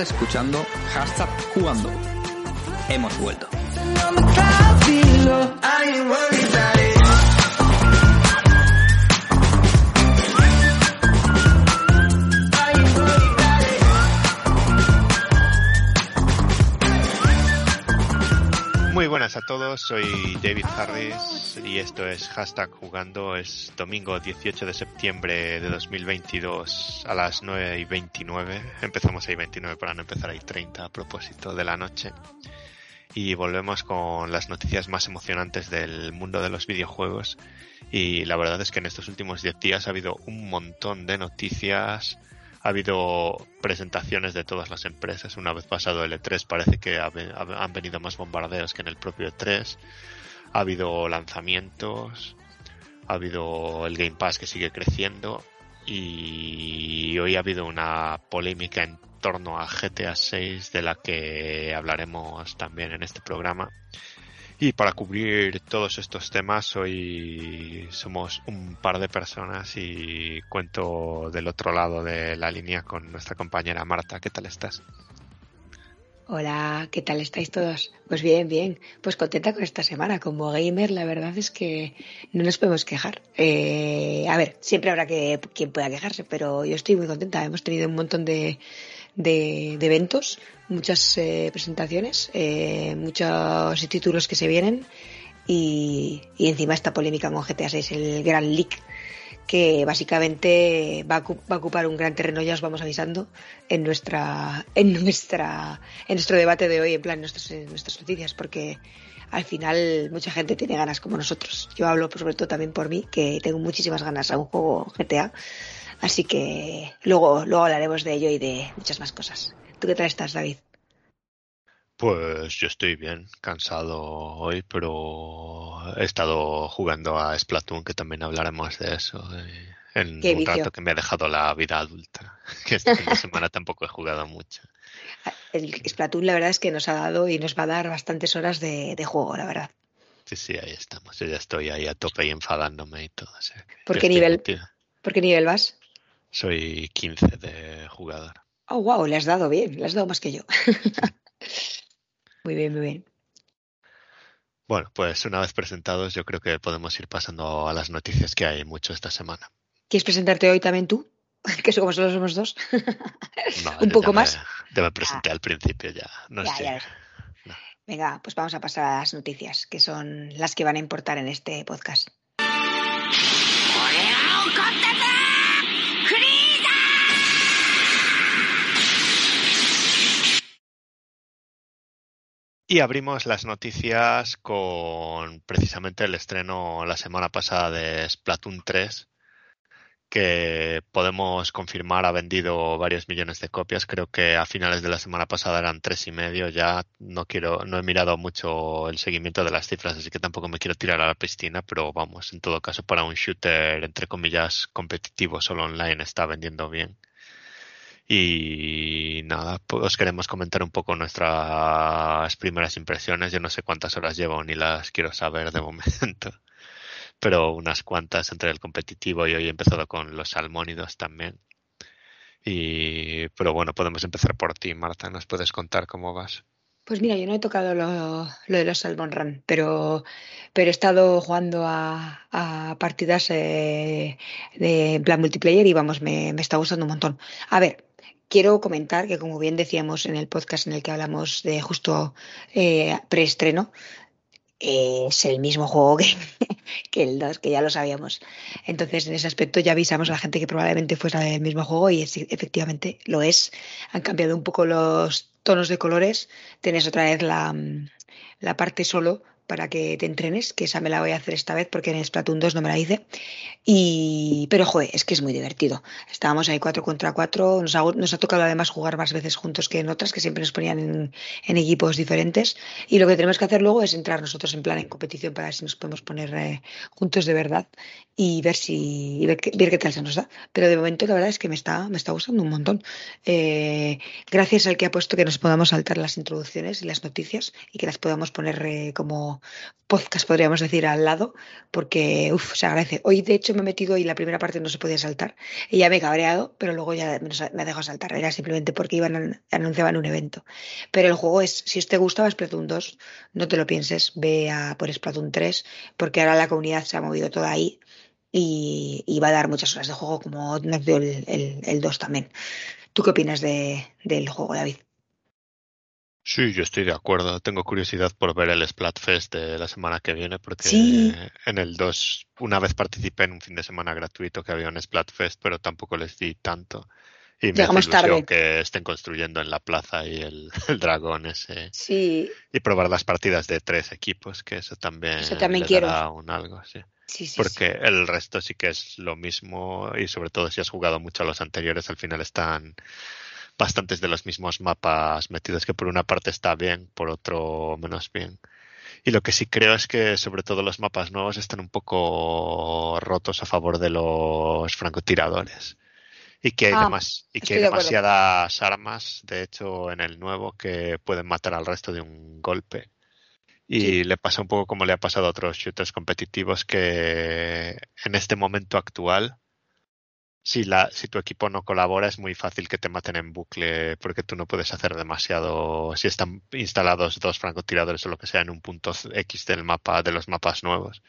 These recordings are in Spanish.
Escuchando Hashtag Jugando. Hemos vuelto. Muy buenas a todos, soy David Harris y esto es Hashtag Jugando. Es domingo 18 de septiembre de 2022 a las 9 y 29. Empezamos ahí 29 para no empezar ahí 30 a propósito de la noche. Y volvemos con las noticias más emocionantes del mundo de los videojuegos. Y la verdad es que en estos últimos 10 días ha habido un montón de noticias ha habido presentaciones de todas las empresas. Una vez pasado el E3 parece que han venido más bombardeos que en el propio E3. Ha habido lanzamientos, ha habido el Game Pass que sigue creciendo y hoy ha habido una polémica en torno a GTA 6 de la que hablaremos también en este programa. Y para cubrir todos estos temas, hoy somos un par de personas y cuento del otro lado de la línea con nuestra compañera Marta. ¿Qué tal estás? Hola, ¿qué tal estáis todos? Pues bien, bien. Pues contenta con esta semana. Como gamer, la verdad es que no nos podemos quejar. Eh, a ver, siempre habrá que quien pueda quejarse, pero yo estoy muy contenta. Hemos tenido un montón de, de, eventos, muchas eh, presentaciones, eh, muchos títulos que se vienen y, encima esta polémica con GTA 6, el gran leak que básicamente va a, ocupar un gran terreno, ya os vamos avisando, en nuestra, en nuestra, en nuestro debate de hoy, en plan, nuestras, en nuestras noticias, porque al final mucha gente tiene ganas como nosotros. Yo hablo sobre todo también por mí, que tengo muchísimas ganas a un juego GTA Así que luego, luego hablaremos de ello y de muchas más cosas. ¿Tú qué tal estás, David? Pues yo estoy bien, cansado hoy, pero he estado jugando a Splatoon, que también hablaremos de eso eh, en un rato que me ha dejado la vida adulta, que de semana tampoco he jugado mucho. El Splatoon la verdad es que nos ha dado y nos va a dar bastantes horas de, juego, la verdad. Sí, sí, ahí estamos. Yo ya estoy ahí a tope y enfadándome y todo. ¿Por, qué nivel, ¿Por qué nivel vas? Soy 15 de jugador. Oh, wow, le has dado bien, le has dado más que yo. muy bien, muy bien. Bueno, pues una vez presentados, yo creo que podemos ir pasando a las noticias que hay mucho esta semana. ¿Quieres presentarte hoy también tú? Que como solo somos dos. Un poco más. te me presenté ah. al principio ya. No sé. Venga, pues vamos a pasar a las noticias, que son las que van a importar en este podcast. Y abrimos las noticias con precisamente el estreno la semana pasada de Splatoon 3, que podemos confirmar ha vendido varios millones de copias. Creo que a finales de la semana pasada eran tres y medio. Ya no quiero, no he mirado mucho el seguimiento de las cifras, así que tampoco me quiero tirar a la piscina, pero vamos, en todo caso para un shooter entre comillas competitivo solo online está vendiendo bien. Y nada, pues queremos comentar un poco nuestras primeras impresiones. Yo no sé cuántas horas llevo ni las quiero saber de momento, pero unas cuantas entre el competitivo y hoy he empezado con los salmónidos también. Y, pero bueno, podemos empezar por ti, Marta. ¿Nos puedes contar cómo vas? Pues mira, yo no he tocado lo, de los Salmon Run, pero, pero he estado jugando a, partidas eh, de plan multiplayer y vamos, me, me está gustando un montón. A ver, quiero comentar que, como bien decíamos en el podcast en el que hablamos de justo eh, preestreno, es el mismo juego que, el 2, que ya lo sabíamos. Entonces, en ese aspecto ya avisamos a la gente que probablemente fuera el mismo juego y efectivamente lo es. Han cambiado un poco los tonos de colores. Tienes otra vez la, la parte solo para que te entrenes, que esa me la voy a hacer esta vez porque en Splatoon 2 no me la hice. Y, pero, joder, es que es muy divertido. Estábamos ahí cuatro contra cuatro. Nos ha, nos ha tocado además jugar más veces juntos que en otras, que siempre nos ponían en, equipos diferentes. Y lo que tenemos que hacer luego es entrar nosotros en plan en competición para ver si nos podemos poner eh, juntos de verdad y ver si ver, qué tal se nos da. Pero de momento la verdad es que me está, me está gustando un montón. Eh, gracias al que ha puesto que nos podamos saltar las introducciones y las noticias y que las podamos poner eh, como podcast, podríamos decir, al lado, porque uf, se agradece. Hoy, de hecho, me he metido y la primera parte no se podía saltar. Y ya me he cabreado, pero luego ya me, me dejado saltar. Era simplemente porque iban anunciaban un evento. Pero el juego es, si te gustaba Splatoon 2, no te lo pienses, ve a por Splatoon 3, porque ahora la comunidad se ha movido toda ahí y, va a dar muchas horas de juego, como nos dio el, el, el 2 también. ¿Tú qué opinas de, del juego, David? Sí, yo estoy de acuerdo. Tengo curiosidad por ver el Splatfest de la semana que viene, porque en el 2 una vez participé en un fin de semana gratuito que había un Splatfest, pero tampoco les di tanto. Y me hace ilusión que estén construyendo en la plaza y el, dragón ese. Sí. Y probar las partidas de tres equipos, que eso también, eso también quiero. un algo, sí. Sí, sí, porque el resto sí que es lo mismo y sobre todo si has jugado mucho a los anteriores, al final están bastantes de los mismos mapas metidos, que por una parte está bien, por otro menos bien. Y lo que sí creo es que sobre todo los mapas nuevos están un poco rotos a favor de los francotiradores. Y que hay, ah, y que demasiadas armas, de hecho, en el nuevo que pueden matar al resto de un golpe. Y le pasa un poco como le ha pasado a otros shooters competitivos que en este momento actual si, la, si tu equipo no colabora es muy fácil que te maten en bucle porque tú no puedes hacer demasiado si están instalados dos francotiradores o lo que sea en un punto X del mapa de los mapas nuevos.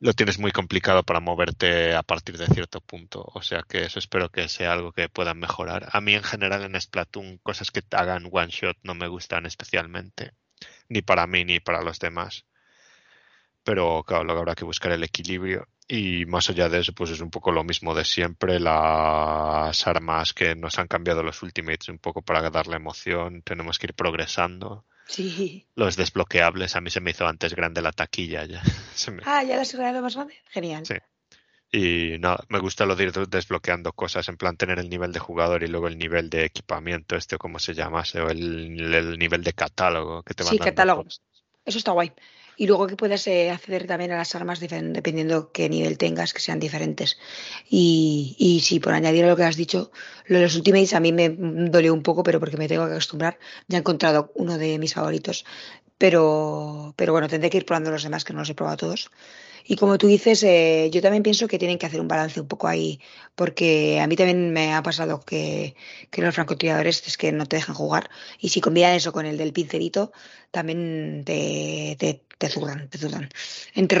Lo tienes muy complicado para moverte a partir de cierto punto o sea que eso espero que sea algo que puedan mejorar. A mí en general en Splatoon cosas que hagan one shot no me gustan especialmente ni para mí ni para los demás. Pero claro, luego habrá que buscar el equilibrio. Y más allá de eso, pues es un poco lo mismo de siempre, las armas que nos han cambiado los Ultimates un poco para darle emoción, tenemos que ir progresando. Sí. Los desbloqueables, a mí se me hizo antes grande la taquilla ya. Ah, ya la has creado más grande. Genial. Sí. Y no, me gusta lo de ir desbloqueando cosas, en plan tener el nivel de jugador y luego el nivel de equipamiento, este o como se llamase, o el, nivel de catálogo que te van Sí, catálogo. Eso está guay y luego que puedas eh, acceder también a las armas dependiendo qué nivel tengas, que sean diferentes. Y, y sí, por añadir a lo que has dicho, lo de los Ultimates a mí me dolió un poco, pero porque me tengo que acostumbrar. Ya he encontrado uno de mis favoritos, pero, pero bueno, tendré que ir probando los demás, que no los he probado todos. Y como tú dices, eh, yo también pienso que tienen que hacer un balance un poco ahí, porque a mí también me ha pasado que, los francotiradores es que no te dejan jugar. Y si combinan eso con el del pincelito, también te, te, te zurran, te zurran.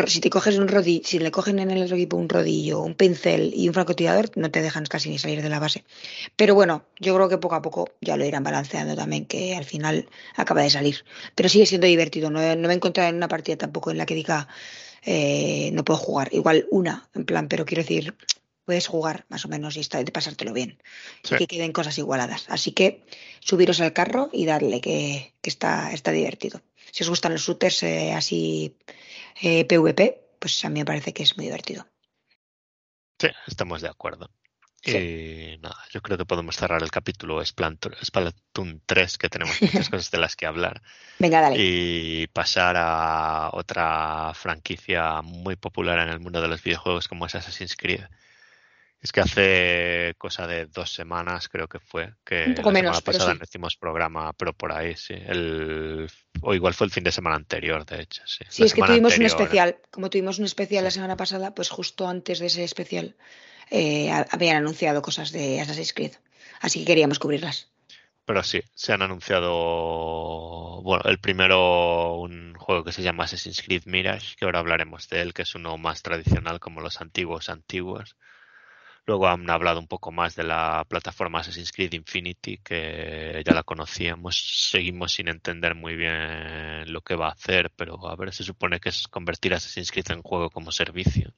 Si te coges un rodillo, si le cogen en el otro equipo un rodillo, un pincel y un francotirador, no te dejan casi ni salir de la base. Pero bueno, yo creo que poco a poco ya lo irán balanceando también, que al final acaba de salir. Pero sigue siendo divertido. No, no me he encontrado en una partida tampoco en la que diga eh, no puedo jugar. Igual una, en plan, pero quiero decir, puedes jugar más o menos y está, de pasártelo bien. Y que queden cosas igualadas. Así que subiros al carro y darle, que, está, está divertido. Si os gustan los shooters eh, así eh, PvP, pues a mí me parece que es muy divertido. Sí, estamos de acuerdo. Y nada, yo creo que podemos cerrar el capítulo Splatoon 3, que tenemos muchas cosas de las que hablar. Venga, dale. Y pasar a otra franquicia muy popular en el mundo de los videojuegos como es Assassin's Creed. Es que hace cosa de dos semanas, creo que fue, que Un poco la menos, semana pasada no hicimos programa, pero por ahí sí. El, o igual fue el fin de semana anterior, de hecho. Sí, sí es que tuvimos un especial. Como tuvimos un especial la semana pasada, pues justo antes de ese especial eh, habían anunciado cosas de Assassin's Creed. Así que queríamos cubrirlas. Pero sí, se han anunciado, bueno, el primero un juego que se llama Assassin's Creed Mirage, que ahora hablaremos de él, que es uno más tradicional como los antiguos antiguos. Luego han hablado un poco más de la plataforma Assassin's Creed Infinity, que ya la conocíamos. Seguimos sin entender muy bien lo que va a hacer, pero a ver, se supone que es convertir Assassin's Creed en juego como servicio.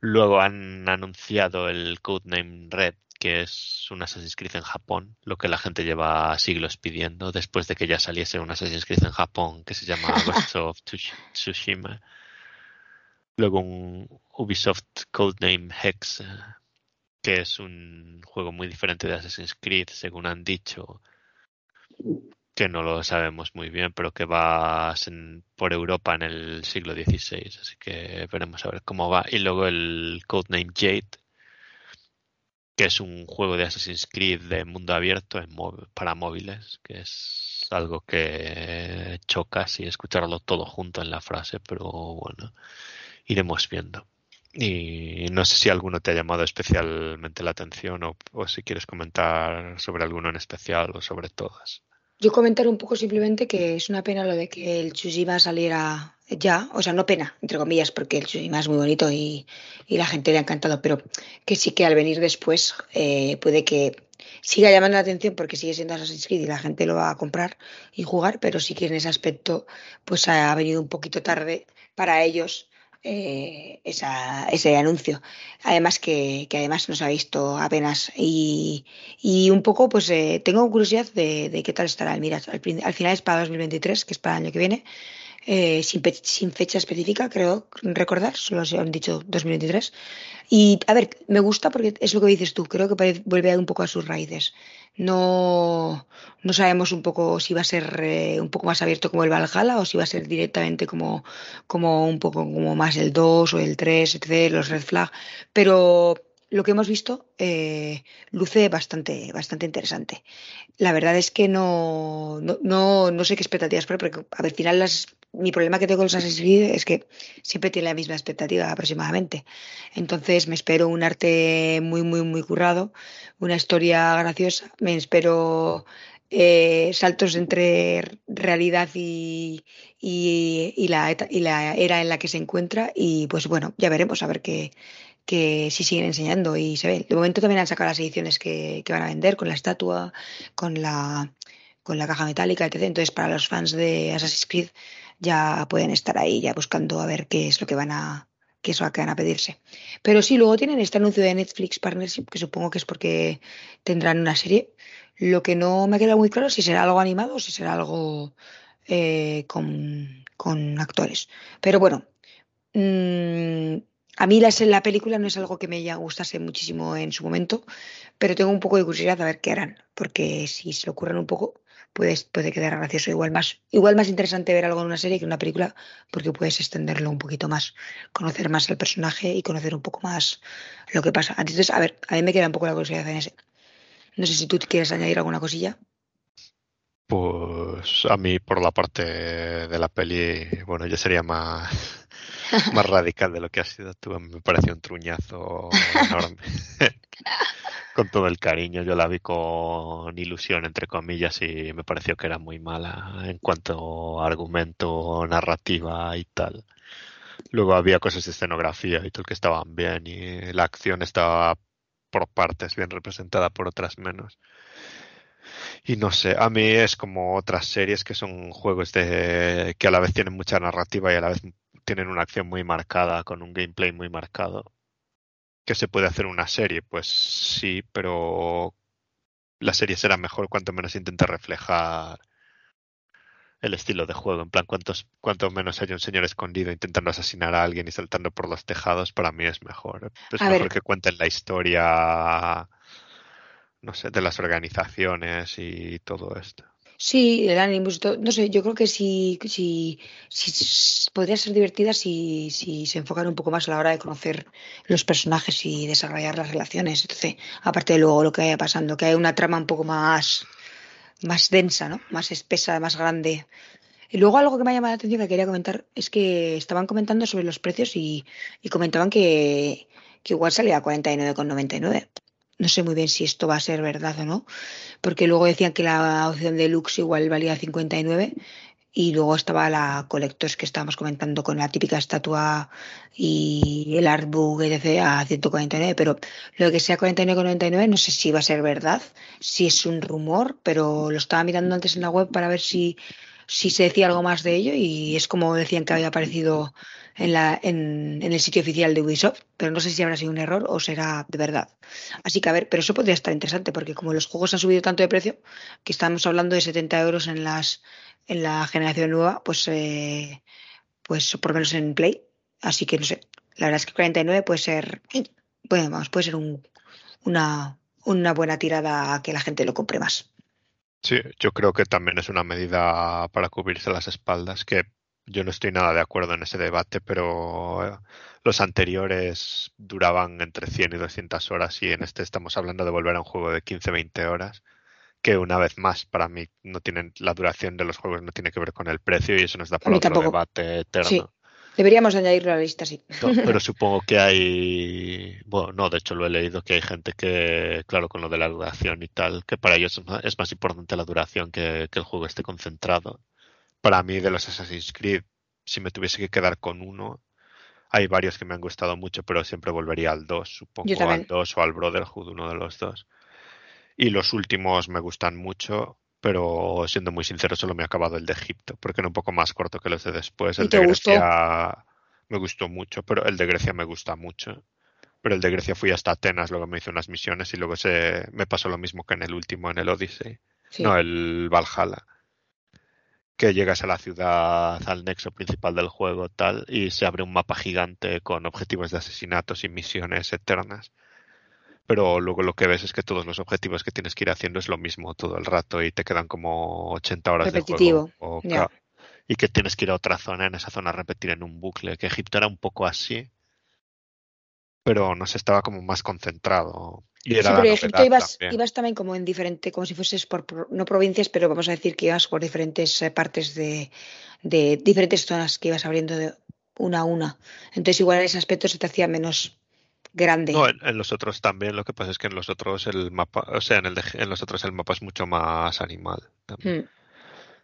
Luego han anunciado el Codename Red, que es un Assassin's Creed en Japón, lo que la gente lleva siglos pidiendo, después de que ya saliese un Assassin's Creed en Japón que se llama Ghost of Tsushima. Luego un Ubisoft Codename Hex, que es un juego muy diferente de Assassin's Creed, según han dicho, que no lo sabemos muy bien, pero que va por Europa en el siglo XVI, así que veremos a ver cómo va. Y luego el Codename Jade, que es un juego de Assassin's Creed de mundo abierto para móviles, que es algo que choca si escucharlo todo junto en la frase, pero bueno, iremos viendo. Y no sé si alguno te ha llamado especialmente la atención o, o si quieres comentar sobre alguno en especial o sobre todas. Yo comentar un poco simplemente que es una pena lo de que el Tsushima saliera ya, o sea, no pena, entre comillas, porque el Tsushima es muy bonito y, y la gente le ha encantado, pero que sí que al venir después eh, puede que siga llamando la atención porque sigue siendo Assassin's Creed y la gente lo va a comprar y jugar, pero sí que en ese aspecto pues ha venido un poquito tarde para ellos eh, esa, ese anuncio. Además que, que, además no se ha visto apenas. Y, y un poco, pues eh, tengo curiosidad de, de, qué tal estará el Mirage. Al, al, final es para 2023, que es para el año que viene. Eh, sin, sin, fecha específica, creo recordar, solo se han dicho 2023. Y a ver, me gusta porque es lo que dices tú, creo que vuelve un poco a sus raíces. No, no sabemos un poco si va a ser eh, un poco más abierto como el Valhalla o si va a ser directamente como, como un poco como más el 2 o el 3, etc., los Red Flag, pero lo que hemos visto eh, luce bastante, bastante interesante. La verdad es que no, no, no, no sé qué expectativas, pero porque al final las, mi problema que tengo con los Assassin's es que siempre tiene la misma expectativa aproximadamente. Entonces me espero un arte muy, muy, muy currado, una historia graciosa, me espero eh, saltos entre realidad y, y, y, la, y la era en la que se encuentra y pues bueno, ya veremos a ver qué, que sí siguen enseñando y se ve. De momento también han sacado las ediciones que, van a vender con la estatua, con la, con la caja metálica, etc. Entonces, para los fans de Assassin's Creed ya pueden estar ahí ya buscando a ver qué es lo que van a qué es lo van a pedirse. Pero sí, luego tienen este anuncio de Netflix Partnership, que supongo que es porque tendrán una serie. Lo que no me queda muy claro es si será algo animado o si será algo eh, con, actores. Pero bueno, mmm, a mí la, la, película no es algo que me gustase muchísimo en su momento, pero tengo un poco de curiosidad a ver qué harán, porque si se lo ocurren un poco, puede, puede quedar gracioso. Igual más, igual más interesante ver algo en una serie que en una película, porque puedes extenderlo un poquito más, conocer más al personaje y conocer un poco más lo que pasa. Entonces, a ver, a mí me queda un poco la curiosidad en ese. No sé si tú quieres añadir alguna cosilla. Pues a mí por la parte de la peli, bueno, yo sería más más radical de lo que has sido tú. Me pareció un truñazo enorme. con todo el cariño, yo la vi con ilusión, entre comillas, y me pareció que era muy mala en cuanto a argumento, narrativa y tal. Luego había cosas de escenografía y tal que estaban bien y la acción estaba por partes bien representada, por otras menos. Y no sé, a mí es como otras series que son juegos de que a la vez tienen mucha narrativa y a la vez tienen una acción muy marcada, con un gameplay muy marcado. ¿Que se puede hacer una serie? Pues sí, pero la serie será mejor cuanto menos intente reflejar el estilo de juego. En plan, cuantos, cuanto menos haya un señor escondido intentando asesinar a alguien y saltando por los tejados, para mí es mejor. Es a mejor ver. que cuenten la historia, no sé, de las organizaciones y todo esto. Sí, el ánimo, no sé, yo creo que sí, sí, sí podría ser divertida si, si se enfocan un poco más a la hora de conocer los personajes y desarrollar las relaciones. Entonces, aparte de luego lo que vaya pasando, que hay una trama un poco más, más densa, ¿no? Más espesa, más grande. Y luego algo que me ha llamado la atención que quería comentar es que estaban comentando sobre los precios y, y comentaban que, que igual salía a 49,99 no sé muy bien si esto va a ser verdad o no, porque luego decían que la opción de Lux igual valía 59 y luego estaba la Collectors que estábamos comentando con la típica estatua y el artbook etc a 149, pero lo que sea 49,99 no sé si va a ser verdad, si es un rumor, pero lo estaba mirando antes en la web para ver si, si se decía algo más de ello y es como decían que había aparecido en, la, en, el sitio oficial de Ubisoft, pero no sé si habrá sido un error o será de verdad. Así que a ver, pero eso podría estar interesante porque como los juegos han subido tanto de precio, que estamos hablando de 70 euros en, las, en la generación nueva, pues, eh, pues por menos en Play. Así que no sé, la verdad es que 49 puede ser, bueno, vamos, puede ser un, una, una buena tirada a que la gente lo compre más. Sí, yo creo que también es una medida para cubrirse las espaldas, que yo no estoy nada de acuerdo en ese debate, pero los anteriores duraban entre 100 y 200 horas y en este estamos hablando de volver a un juego de 15-20 horas que una vez más, para mí, no tienen la duración de los juegos no tiene que ver con el precio y eso nos da para otro tampoco. debate eterno. Sí. Deberíamos añadirlo a la lista, sí. No, pero supongo que hay, bueno, no, de hecho lo he leído, que hay gente que, claro, con lo de la duración y tal, que para ellos es más, es más importante la duración que, que el juego esté concentrado. Para mí, de los Assassin's Creed, si me tuviese que quedar con uno, hay varios que me han gustado mucho, pero siempre volvería al 2, supongo, al 2 o al Brotherhood, uno de los dos. Y los últimos me gustan mucho, pero siendo muy sincero, solo me ha acabado el de Egipto, porque era un poco más corto que los de después. ¿Y El te de gustó? Grecia me gustó mucho, pero el de Grecia me gusta mucho. Pero el de Grecia fui hasta Atenas, luego me hice unas misiones y luego se, me pasó lo mismo que en el último, en el Odyssey. Sí. No, el Valhalla. Que llegas a la ciudad, al nexo principal del juego, tal, y se abre un mapa gigante con objetivos de asesinatos y misiones eternas. Pero luego lo que ves es que todos los objetivos que tienes que ir haciendo es lo mismo todo el rato y te quedan como 80 horas de juego. o Y que tienes que ir a otra zona, en esa zona repetir en un bucle. Que Egipto era un poco así, pero no se estaba como más concentrado. Y era Sí, pero ibas, también. ibas también como en diferente, como si fueses por, no provincias, pero vamos a decir que ibas por diferentes eh, partes de, de diferentes zonas que ibas abriendo de una a una. Entonces igual en ese aspecto se te hacía menos grande. No, en, en los otros también. Lo que pasa es que en los otros el mapa, o sea, en el de- en los otros el mapa es mucho más animal. también. Hmm.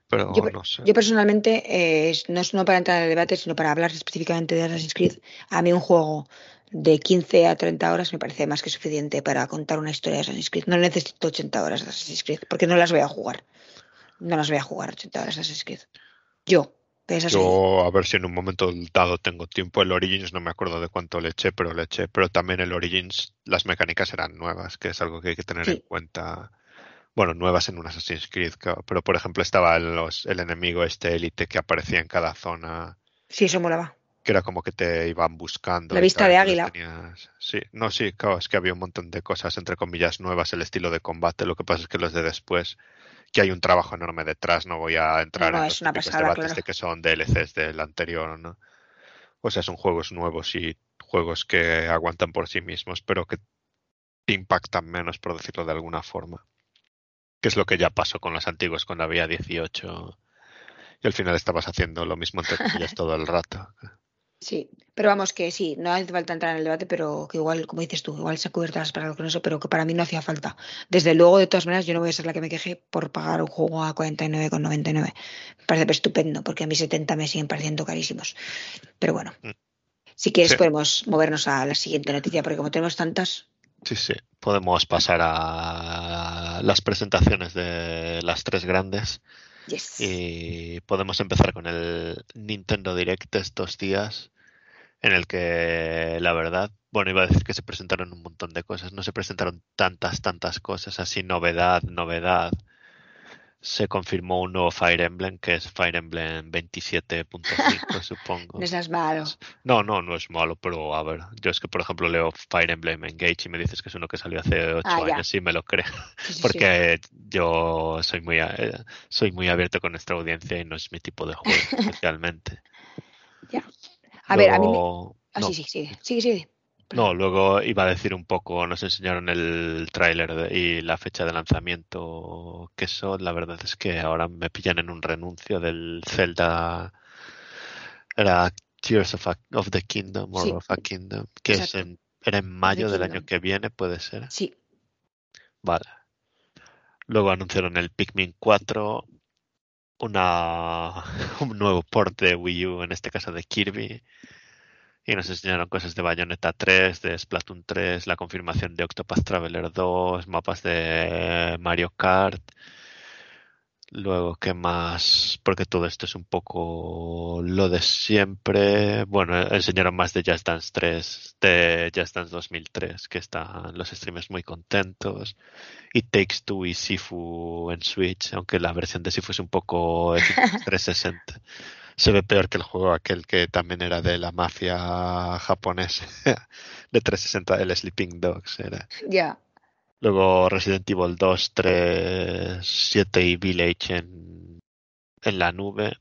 Pero Yo, no sé. yo personalmente, eh, no es no para entrar en el debate, sino para hablar específicamente de Assassin's Creed, a mí un juego de 15 a 30 horas me parece más que suficiente para contar una historia de Assassin's Creed. No necesito 80 horas de Assassin's Creed, porque no las voy a jugar. No las voy a jugar 80 horas de Assassin's Creed. Yo. Yo, a ver si en un momento dado tengo tiempo. El Origins no me acuerdo de cuánto le eché, pero le eché. Pero también el Origins, las mecánicas eran nuevas, que es algo que hay que tener en cuenta. Bueno, nuevas en un Assassin's Creed, pero por ejemplo estaba los, el enemigo este élite que aparecía en cada zona, Sí, eso molaba. Que era como que te iban buscando. La vista de águila. tenías- Sí, no, sí, claro, es que había un montón de cosas, entre comillas, nuevas, el estilo de combate. Lo que pasa es que los de después, que hay un trabajo enorme detrás, no voy a entrar No, en los pasada, debates claro. de que son DLCs del anterior, ¿no? O sea, son juegos nuevos y juegos que aguantan por sí mismos, pero que te impactan menos, por decirlo de alguna forma. Que es lo que ya pasó con los antiguos cuando había 18 y al final estabas haciendo lo mismo entre comillas todo el rato. Sí, pero vamos que sí, no hace falta entrar en el debate, pero que igual, como dices tú, igual se ha cubierto las palabras con eso, pero que para mí no hacía falta. Desde luego, de todas maneras, yo no voy a ser la que me queje por pagar un juego a 49,99. Me parece estupendo, porque a mí 70 me siguen pareciendo carísimos. Pero bueno, Mm. si quieres Sí. podemos movernos a la siguiente noticia, porque como tenemos tantas, Sí, sí. Podemos pasar a las presentaciones de las tres grandes yes. y podemos empezar con el Nintendo Direct estos días en el que la verdad, bueno, iba a decir que se presentaron un montón de cosas, no se presentaron tantas, tantas cosas, así novedad, novedad. Se confirmó un nuevo Fire Emblem que es Fire Emblem 27.5, supongo. No seas malo. No, no, no es malo, pero a ver, yo es que por ejemplo leo Fire Emblem Engage y me dices que es uno que salió hace ocho Ah, ya. años y me lo creo, Sí, sí, sí. porque yo soy muy eh, soy muy abierto con nuestra audiencia y no es mi tipo de juego especialmente. A ver, a mí me... Ah, no, sí, sí, sigue, sigue, sigue. no, luego iba a decir un poco, nos enseñaron el tráiler y la fecha de lanzamiento que son, la verdad es que ahora me pillan en un renuncio del Zelda, era Tears of, a- of the Kingdom, or Sí. of a Kingdom, que es en, era en mayo del año que viene, puede ser. Sí, Vale. Luego anunciaron el Pikmin 4, una, un nuevo port de Wii U, en este caso de Kirby. Y nos enseñaron cosas de Bayonetta 3, de Splatoon 3, la confirmación de Octopath Traveler 2, mapas de Mario Kart. Luego, ¿qué más? Porque todo esto es un poco lo de siempre. Bueno, enseñaron más de Just Dance 3, de Just Dance 2003, que están los streamers muy contentos. Y Takes Two y Sifu en Switch, aunque la versión de Sifu es un poco Xbox 360. Se ve peor que el juego aquel que también era de la mafia japonesa de 360, el Sleeping Dogs era. ya. Luego Resident Evil 2, 3, 7 y Village en, en la nube.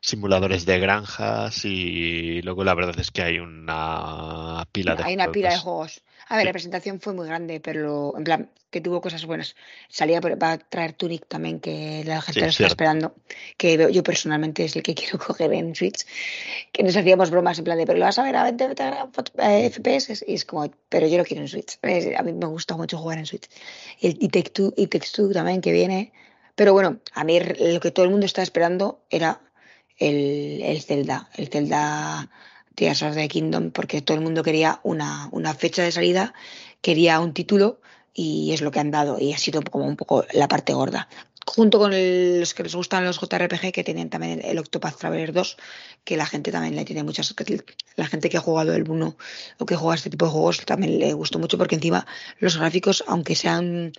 simuladores de granjas y luego la verdad es que hay una pila de Hay una pila de juegos. A ver, la presentación fue muy grande, pero en plan, que tuvo cosas buenas. Salía, va a traer Tunic también, que la gente lo está esperando. Que yo personalmente es el que quiero coger en Switch. Que nos hacíamos bromas en plan de, pero lo vas a ver a 20 FPS. Y es como, pero yo lo quiero en Switch. A mí me gusta mucho jugar en Switch. Y, y Take también, que viene. Pero bueno, a mí lo que todo el mundo está esperando era el, el Zelda. El Zelda Tears of the Kingdom, porque todo el mundo quería una, una fecha de salida, quería un título y es lo que han dado y ha sido como un poco la parte gorda. Junto con los que les gustan los JRPG que tienen también el Octopath Traveler 2, que la gente también le tiene muchas. La gente que ha jugado el 1 o que juega este tipo de juegos también le gustó mucho porque encima los gráficos, aunque sean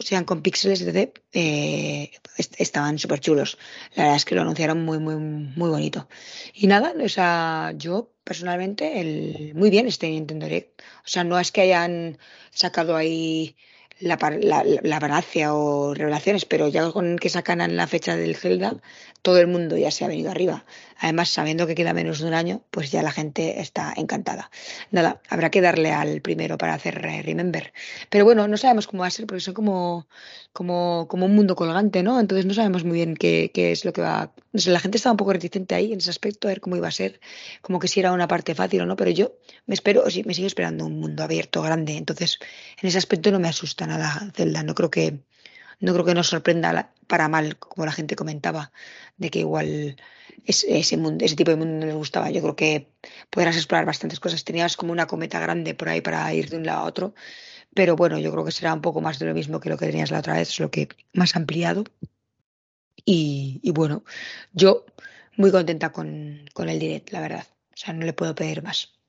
sean con píxeles de eh, estaban súper chulos. La verdad es que lo anunciaron muy, muy, muy bonito. Y nada, o sea, yo personalmente, el, muy bien este Nintendo Direct. O sea, no es que hayan sacado ahí la, la, la, o revelaciones, pero ya con que sacan la fecha del Zelda, todo el mundo ya se ha venido arriba. Además, sabiendo que queda menos de un año, pues ya la gente está encantada. Nada, habrá que darle al primero para hacer Remember. Pero bueno, no sabemos cómo va a ser, porque son como, como, como un mundo colgante, ¿no? Entonces no sabemos muy bien qué, qué es lo que va. Sé, la gente estaba un poco reticente ahí en ese aspecto, a ver cómo iba a ser, como que si era una parte fácil o no, pero yo me espero, sí, me sigo esperando un mundo abierto, grande. Entonces, en ese aspecto no me asusta nada Zelda. No creo que, no creo que nos sorprenda para mal, como la gente comentaba, de que igual ese, mundo, ese tipo de mundo no le gustaba. Yo creo que podrás explorar bastantes cosas. Tenías como una cometa grande por ahí para ir de un lado a otro, pero bueno, yo creo que será un poco más de lo mismo que lo que tenías la otra vez, lo que más ampliado. Y, bueno, yo muy contenta con, con el direct, la verdad. O sea, no le puedo pedir más.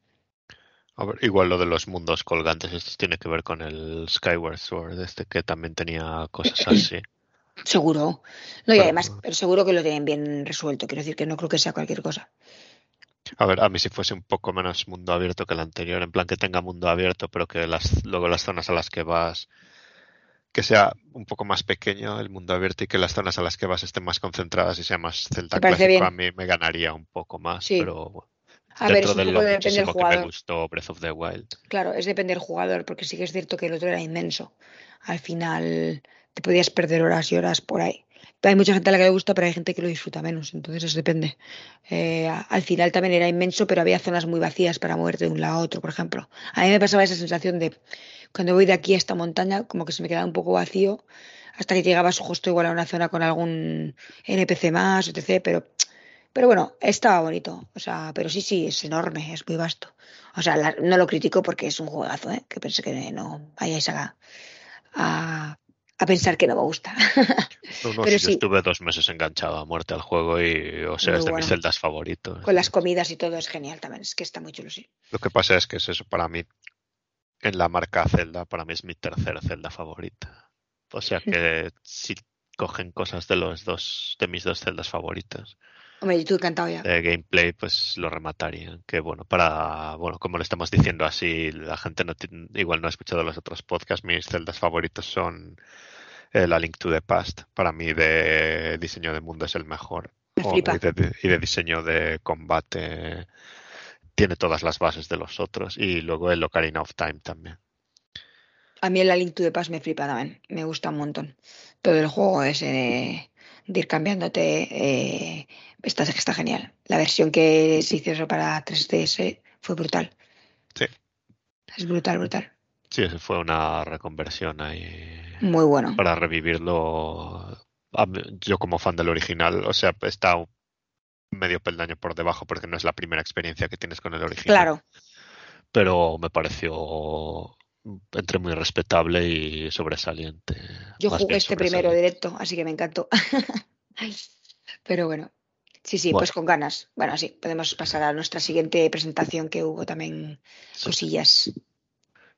A ver, igual lo de los mundos colgantes, esto tiene que ver con el Skyward Sword, este que también tenía cosas así. Seguro. No, y además, pero seguro que lo tienen bien resuelto. Quiero decir que no creo que sea cualquier cosa. A ver, a mí si fuese un poco menos mundo abierto que el anterior, en plan que tenga mundo abierto, pero que las, luego las zonas a las que vas, que sea un poco más pequeño el mundo abierto y que las zonas a las que vas estén más concentradas y sea más celta clásico, a mí me ganaría un poco más, pero bueno. A ver, es un poco depende del jugador. me gustó Breath of the Wild. Claro, es depende del jugador, porque sí que es cierto que el otro era inmenso. Al final te podías perder horas y horas por ahí. Hay mucha gente a la que le gusta, pero hay gente que lo disfruta menos, entonces eso depende. Eh, al final también era inmenso, pero había zonas muy vacías para moverte de un lado a otro, por ejemplo. A mí me pasaba esa sensación de cuando voy de aquí a esta montaña, como que se me quedaba un poco vacío, hasta que llegabas justo igual a una zona con algún NPC más, etc. Pero, pero bueno, estaba bonito. O sea, pero sí, sí, es enorme, es muy vasto. O sea, no lo critico porque es un juegazo, ¿eh? que pensé que no vayáis a, a a pensar que no me gusta. No, no, Pero sí, estuve dos meses enganchado a muerte al juego y, o sea, es de mis celdas favoritos. Con las comidas y todo es genial también, es que está muy chulo, sí. Lo que pasa es que es eso para mí, en la marca Zelda, para mí es mi tercera celda favorita. O sea que si cogen cosas de los dos, de mis dos celdas favoritas. Hombre, tú encantado ya. De gameplay, pues lo rematarían. Que bueno, para, bueno, como le estamos diciendo así, la gente no igual no ha escuchado los otros podcasts, mis celdas favoritos son eh, la Link to the Past. Para mí de diseño de mundo es el mejor. y, de, diseño de combate tiene todas las bases de los otros. Y luego el Ocarina of Time también. A mí la Link to the Past me flipa también. Me gusta un montón. Todo el juego ese de, ir cambiándote eh, está, está genial. La versión que se hizo para 3DS fue brutal. Sí. Es brutal, brutal. Sí, fue una reconversión ahí. Muy bueno. Para revivirlo. Yo como fan del original, o sea, está medio peldaño por debajo porque no es la primera experiencia que tienes con el original. Claro. Pero me pareció entre muy respetable y sobresaliente. Yo jugué este primero directo, así que me encantó. Pero bueno, sí, sí, pues con ganas. Bueno, sí, podemos pasar a nuestra siguiente presentación que hubo también cosillas.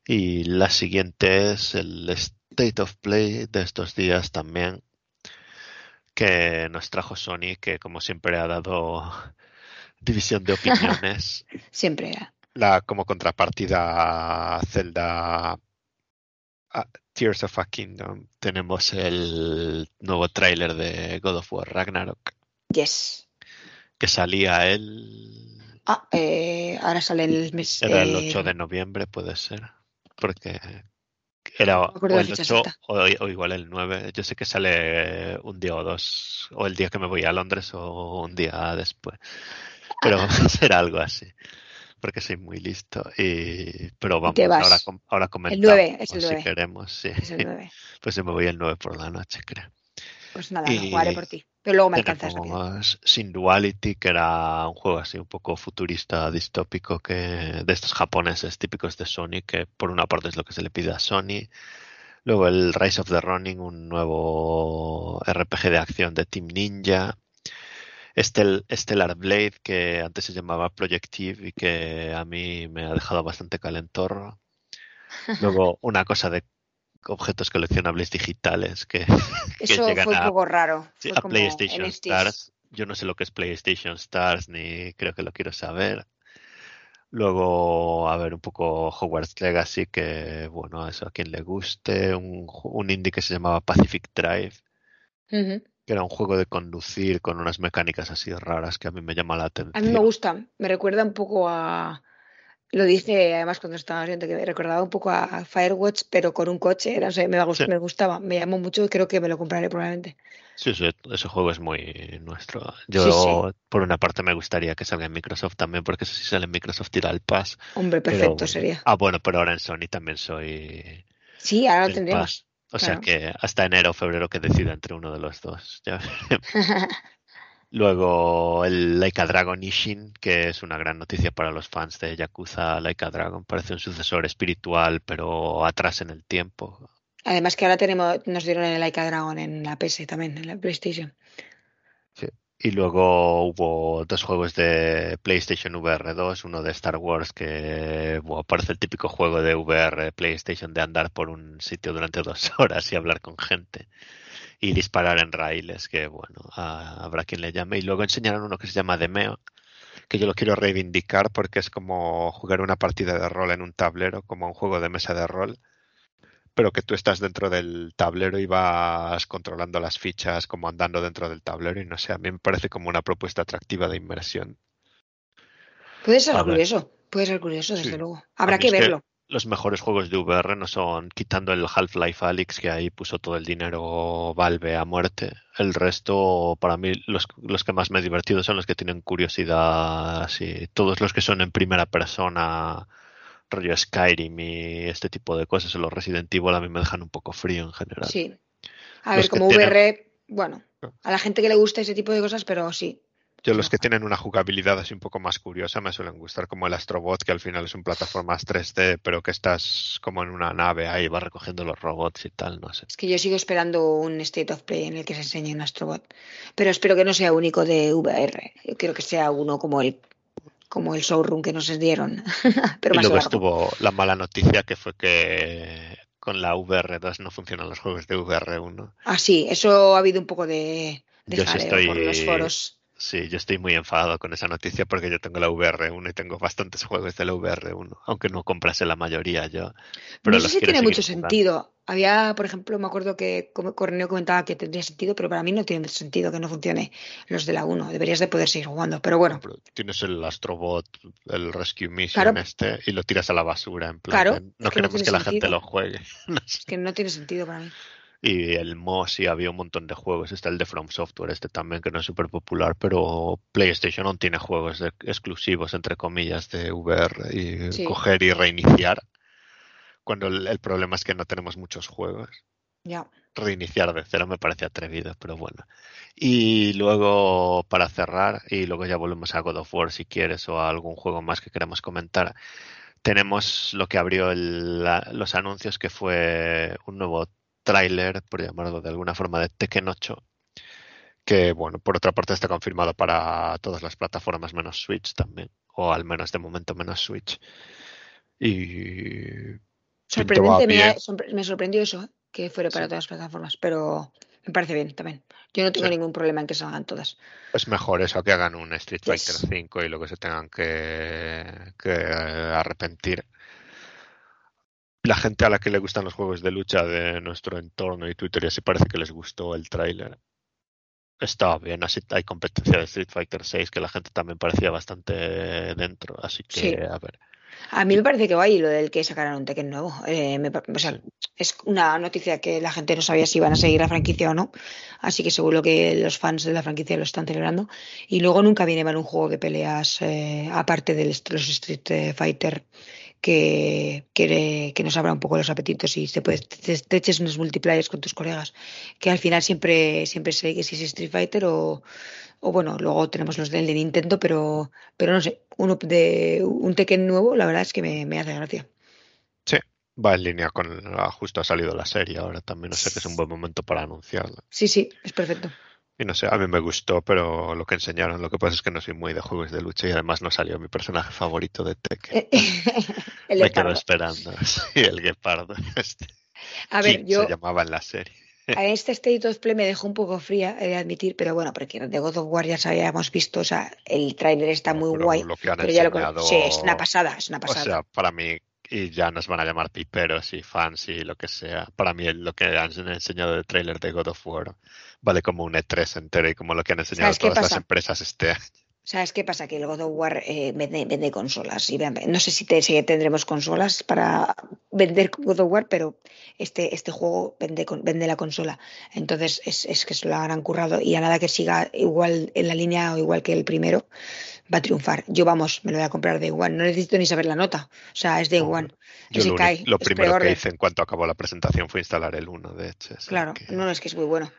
Y la siguiente es el State of Play de estos días también, que nos trajo Sony, que como siempre ha dado división de opiniones. siempre. La como contrapartida a Zelda Tears of a Kingdom tenemos el nuevo tráiler de God of War Ragnarok. Yes. que salía el... Ah, eh, ahora sale el mes... Era el eh, 8 de noviembre, puede ser. Porque era o el fecha 8 exacta. o, o igual el 9. Yo sé que sale un día o dos, o el día que me voy a Londres o un día después. Pero será algo así. Porque soy muy listo. Y, pero vamos, te vas. ahora, ahora El comentamos 9, es el si 9. queremos. Sí. Es el 9. Pues me voy el 9 por la noche, creo. Pues nada, Y jugaré por ti. Pero luego me alcanzas rápido. Sin Duality, que era un juego así un poco futurista, distópico, que de estos japoneses típicos de Sony, que por una parte es lo que se le pide a Sony. Luego el Rise of the Running, un nuevo RPG de acción de Team Ninja. Estel- Stellar Blade, que antes se llamaba Projective y que a mí me ha dejado bastante calentorro. Luego una cosa de objetos coleccionables digitales que, que Eso llegan fue un a, poco raro. sí, a PlayStation NFTs. Stars. Yo no sé lo que es PlayStation Stars ni creo que lo quiero saber. Luego, a ver, un poco Hogwarts Legacy, que bueno, eso a quien le guste. Un, un indie que se llamaba Pacific Drive, Ujú. Que era un juego de conducir con unas mecánicas así raras que a mí me llama la A mí me atención. gusta, me recuerda un poco a, lo dije además cuando estaba viendo que me recordaba un poco a Firewatch, pero con un coche, sé, me, Sí, me gustaba, me llamó mucho y creo que me lo compraré probablemente. sí, sí, ese juego es muy nuestro. Sí, Yo, por una parte, me gustaría que salga en Microsoft también, porque sí sale en Microsoft tira el Pass. hombre, Pero, perfecto sería. ah, bueno, pero ahora en Sony también soy Sí, ahora lo el O sea claro. que hasta enero o febrero que decida entre uno de los dos. Ya. Luego el Laika Dragon Ishin, que es una gran noticia para los fans de Yakuza Laika Dragon. Parece un sucesor espiritual, pero atrás en el tiempo. Además que ahora tenemos, nos dieron el Laika Dragon en la PS también, en la PlayStation. Sí. Y luego hubo dos juegos de PlayStation VR 2, uno de Star Wars que bueno, parece el típico juego de VR PlayStation de andar por un sitio durante dos horas y hablar con gente y disparar en raíles, que bueno, a- habrá quien le llame. Y luego enseñaron uno que se llama Demeo, que yo lo quiero reivindicar porque es como jugar una partida de rol en un tablero, como un juego de mesa de rol, pero que tú estás dentro del tablero y vas controlando las fichas como andando dentro del tablero y no sé, a mí me parece como una propuesta atractiva de inmersión. Puede ser curioso, puede ser curioso, desde sí. luego. Habrá que verlo. los mejores juegos de VR no son, quitando el Half-Life Alyx, que ahí puso todo el dinero Valve a muerte. El resto, para mí, los, los que más me he divertido son los que tienen curiosidad, así. Todos los que son en primera persona, rollo Skyrim y este tipo de cosas, o los Resident Evil, a mí me dejan un poco frío en general. Sí. A Los ver, que como tienen, VR, bueno, a la gente que le gusta ese tipo de cosas, pero sí, yo los que tienen una jugabilidad así un poco más curiosa me suelen gustar, como el Astrobot, que al final es un plataformas 3D, pero que estás como en una nave ahí, vas recogiendo los robots y tal, no sé. Es que yo sigo esperando un State of Play en el que se enseñe un Astrobot, pero espero que no sea único de VR. Yo quiero que sea uno como el como el showroom que nos dieron, pero Y más luego largo. estuvo la mala noticia que fue que con la VR2 no funcionan los juegos de VR1. Ah, sí, eso ha habido un poco de, de Yo sí jaleo por los estoy, foros. Sí, yo estoy muy enfadado con esa noticia porque yo tengo la VR1 y tengo bastantes juegos de la VR1, aunque no comprase la mayoría yo, pero No sé si tiene mucho jugando. sentido. Había, por ejemplo, me acuerdo que Corneo comentaba que tendría sentido, pero para mí no tiene sentido que no funcione los de la 1. Deberías de poder seguir jugando, pero No, bueno, pero tienes el Astrobot, el Rescue Mission claro, este, y lo tiras a la basura en plan claro, de, es no que no queremos que la gente lo juegue. Es que no tiene sentido para mí. Y el MOS y había un montón de juegos. Está el de From Software, este también, que no es súper popular, pero PlayStation aún tiene juegos de- exclusivos, entre comillas, de VR y Sí, coger y reiniciar. Cuando el, el problema es que no tenemos muchos juegos. ya. Reiniciar de cero me parece atrevido, pero bueno. Y luego, para cerrar, y luego ya volvemos a God of War si quieres, o a algún juego más que queramos comentar, tenemos lo que abrió el- la- los anuncios, que fue un nuevo tráiler, por llamarlo de alguna forma, de Tekken 8, que bueno, por otra parte está confirmado para todas las plataformas menos Switch también, o al menos de momento menos Switch. Y Sorprendente, me, ha- me sorprendió eso, que fuera para sí, todas las plataformas, pero me parece bien también. Yo no tengo sí. ningún problema en que salgan todas. Es mejor eso que hagan un Street Fighter Yes. 5 y luego se tengan que, que arrepentir. La gente a la que le gustan los juegos de lucha de nuestro entorno y Twitter y así parece que les gustó el tráiler. Está bien, así hay competencia de Street Fighter 6 que la gente también parecía bastante dentro, así que a ver. A mí me parece que guay lo del que sacaran un Tekken nuevo. Eh, o sea, es una noticia que la gente no sabía si iban a seguir la franquicia o no. Así que seguro que los fans de la franquicia lo están celebrando. Y luego nunca viene mal un juego de peleas eh, aparte de los Street Fighter que, que, que, nos abra un poco los apetitos y te, puedes, te, eches unos multiplayers con tus colegas. Que al final siempre, siempre sé que si es Street Fighter o o bueno, luego tenemos los del de Nintendo, pero, pero no sé, uno de un Tekken nuevo, la verdad es que me, hace gracia. Sí, va en línea con justo ha salido la serie ahora también, no sé que es un buen momento para anunciarlo. Sí, sí, es perfecto. Y no sé, a mí me gustó, pero lo que enseñaron, lo que pasa es que no soy muy de juegos de lucha y además no salió mi personaje favorito de Tekken. me quedo esperando. Sí, el guepardo. Este. A ver, yo. Se llamaba en la serie. A este State of Play me dejó un poco fría, he de admitir, pero bueno, porque de God of War ya habíamos visto, o sea, el tráiler está muy guay. pero ya lo Sí, es una pasada, es una pasada. O sea, para mí, y ya nos van a llamar piperos y fans y lo que sea. Para mí, lo que han enseñado del tráiler de God of War vale como un E3 entero y como lo que han enseñado todas las empresas este año. ¿Sabes qué pasa? Que el God of War eh, vende, consolas. Y no sé si, tendremos consolas para vender God of War, pero este, este juego vende, vende la consola. Entonces es, es que se lo han currado y a nada que siga igual en la línea o igual que el primero, va a triunfar. Yo, vamos, me lo voy a comprar de One. No necesito ni saber la nota. O sea, es de. Yo lo, primero que hice en cuanto acabó la presentación fue instalar el 1, de hecho. Claro, no, es que es muy bueno.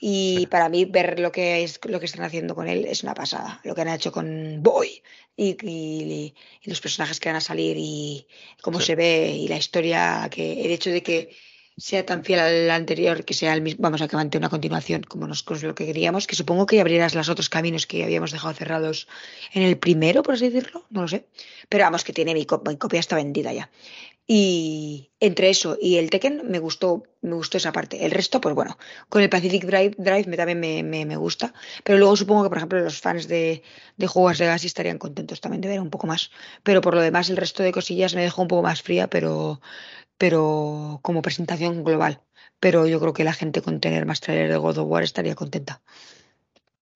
Y para mí ver lo que es lo que están haciendo con él es una pasada. Lo que han hecho con Boy y, y, los personajes que van a salir y cómo se ve y la historia que el hecho de que sea tan fiel al anterior, que sea el mismo, vamos a que mantenga una continuación como nosotros lo que queríamos, que supongo que abrirás los otros caminos que habíamos dejado cerrados en el primero, por así decirlo, no lo sé. Pero vamos, que tiene mi, mi copia está vendida ya. Y entre eso y el Tekken me gustó, me gustó esa parte. El resto, pues bueno, con el Pacific Drive, Drive me, también me, me, gusta. Pero luego supongo que, por ejemplo, los fans de, de juegos de gas estarían contentos también de ver un poco más. Pero por lo demás, el resto de cosillas me dejó un poco más fría, pero, pero como presentación global. Pero yo creo que la gente con tener más trailer de God of War estaría contenta.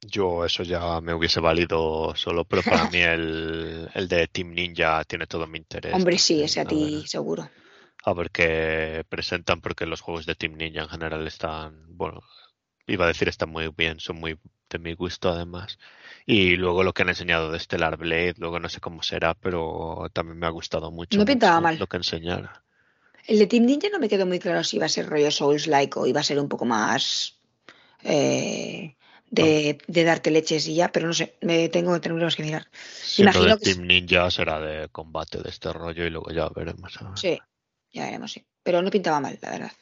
Yo eso ya me hubiese valido solo, pero para mí el, el, de Team Ninja tiene todo mi interés. Hombre, sí, ese a, ti seguro. A ver qué presentan, porque los juegos de Team Ninja en general están, bueno, iba a decir están muy bien, son muy de mi gusto además. Y luego lo que han enseñado de Stellar Blade, luego no sé cómo será, pero también me ha gustado mucho. No pintaba mal. Lo que enseñaron. El de Team Ninja no me quedó muy claro si iba a ser rollo Souls-like o iba a ser un poco más... Eh, de, de, darte leches y ya, pero no sé, me tengo, tenemos que mirar. Imagino que Team Ninja será de combate de este rollo y luego ya veremos. Sí, ya veremos, sí. Pero no pintaba mal, la verdad.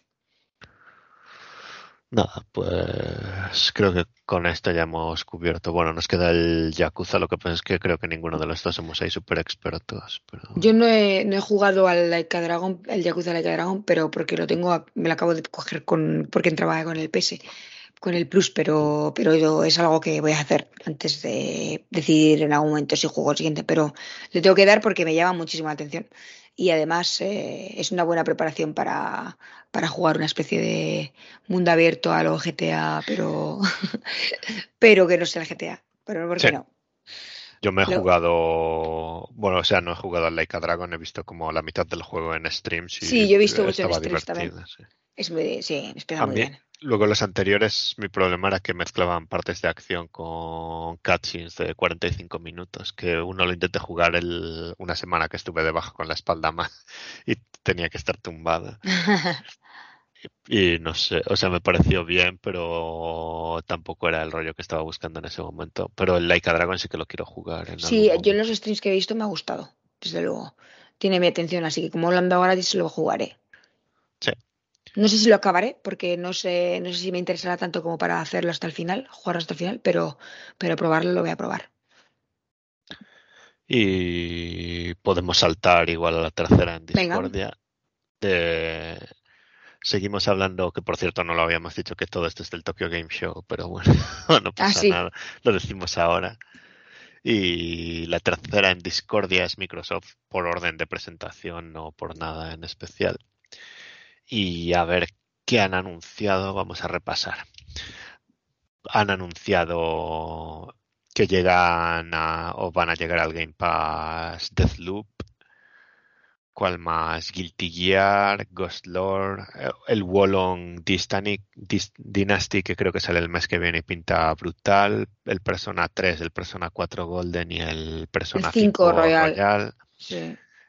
Nada, pues creo que con esto ya hemos cubierto. Bueno, nos queda el Yakuza, lo que pasa es que creo que ninguno de los dos somos ahí súper expertos. Pero... Yo no he, no he jugado al Laika Dragon, el Yakuza Laika Dragon, pero porque lo tengo, me lo acabo de coger con, porque entraba con el PS con el Plus, pero, pero es algo que voy a hacer antes de decidir en algún momento si juego el siguiente. Pero le tengo que dar porque me llama muchísimo la atención. Y además eh, es una buena preparación para, para jugar una especie de mundo abierto a lo GTA, pero, pero que no sea el GTA. Pero ¿por qué no? Yo me he jugado, bueno, o sea, no he jugado al Laika Dragon, he visto como la mitad del juego en streams. Y sí, yo he visto mucho en streams también. Sí. Es muy, sí, me muy bien. Luego los anteriores, mi problema era que mezclaban partes de acción con cutscenes de 45 minutos, que uno lo intenté jugar el, una semana que estuve debajo con la espalda más y tenía que estar tumbada. y, no sé, o sea, me pareció bien, pero tampoco era el rollo que estaba buscando en ese momento. Pero el Laika Dragon sí que lo quiero jugar. sí, yo en los streams que he visto me ha gustado, desde luego. Tiene mi atención, así que como lo han dado gratis, lo jugaré. No sé si lo acabaré, porque no sé, no sé si me interesará tanto como para hacerlo hasta el final, jugarlo hasta el final, pero, pero probarlo lo voy a probar. Y podemos saltar igual a la tercera en Discordia. Seguimos hablando, que por cierto no lo habíamos dicho, que todo esto es del Tokyo Game Show, pero bueno, no pasa ah, nada, lo decimos ahora. Y la tercera en Discordia es Microsoft por orden de presentación, no por nada en especial y a ver qué han anunciado. Vamos a repasar. han anunciado que llegan a, o van a llegar al Game Pass Deathloop, cual más Guilty Gear, Ghost Lord, eh, el Wallon Dynasty, que creo que sale el mes que viene y pinta brutal, el Persona 3, el Persona 4 Golden y el Persona 5, Royal,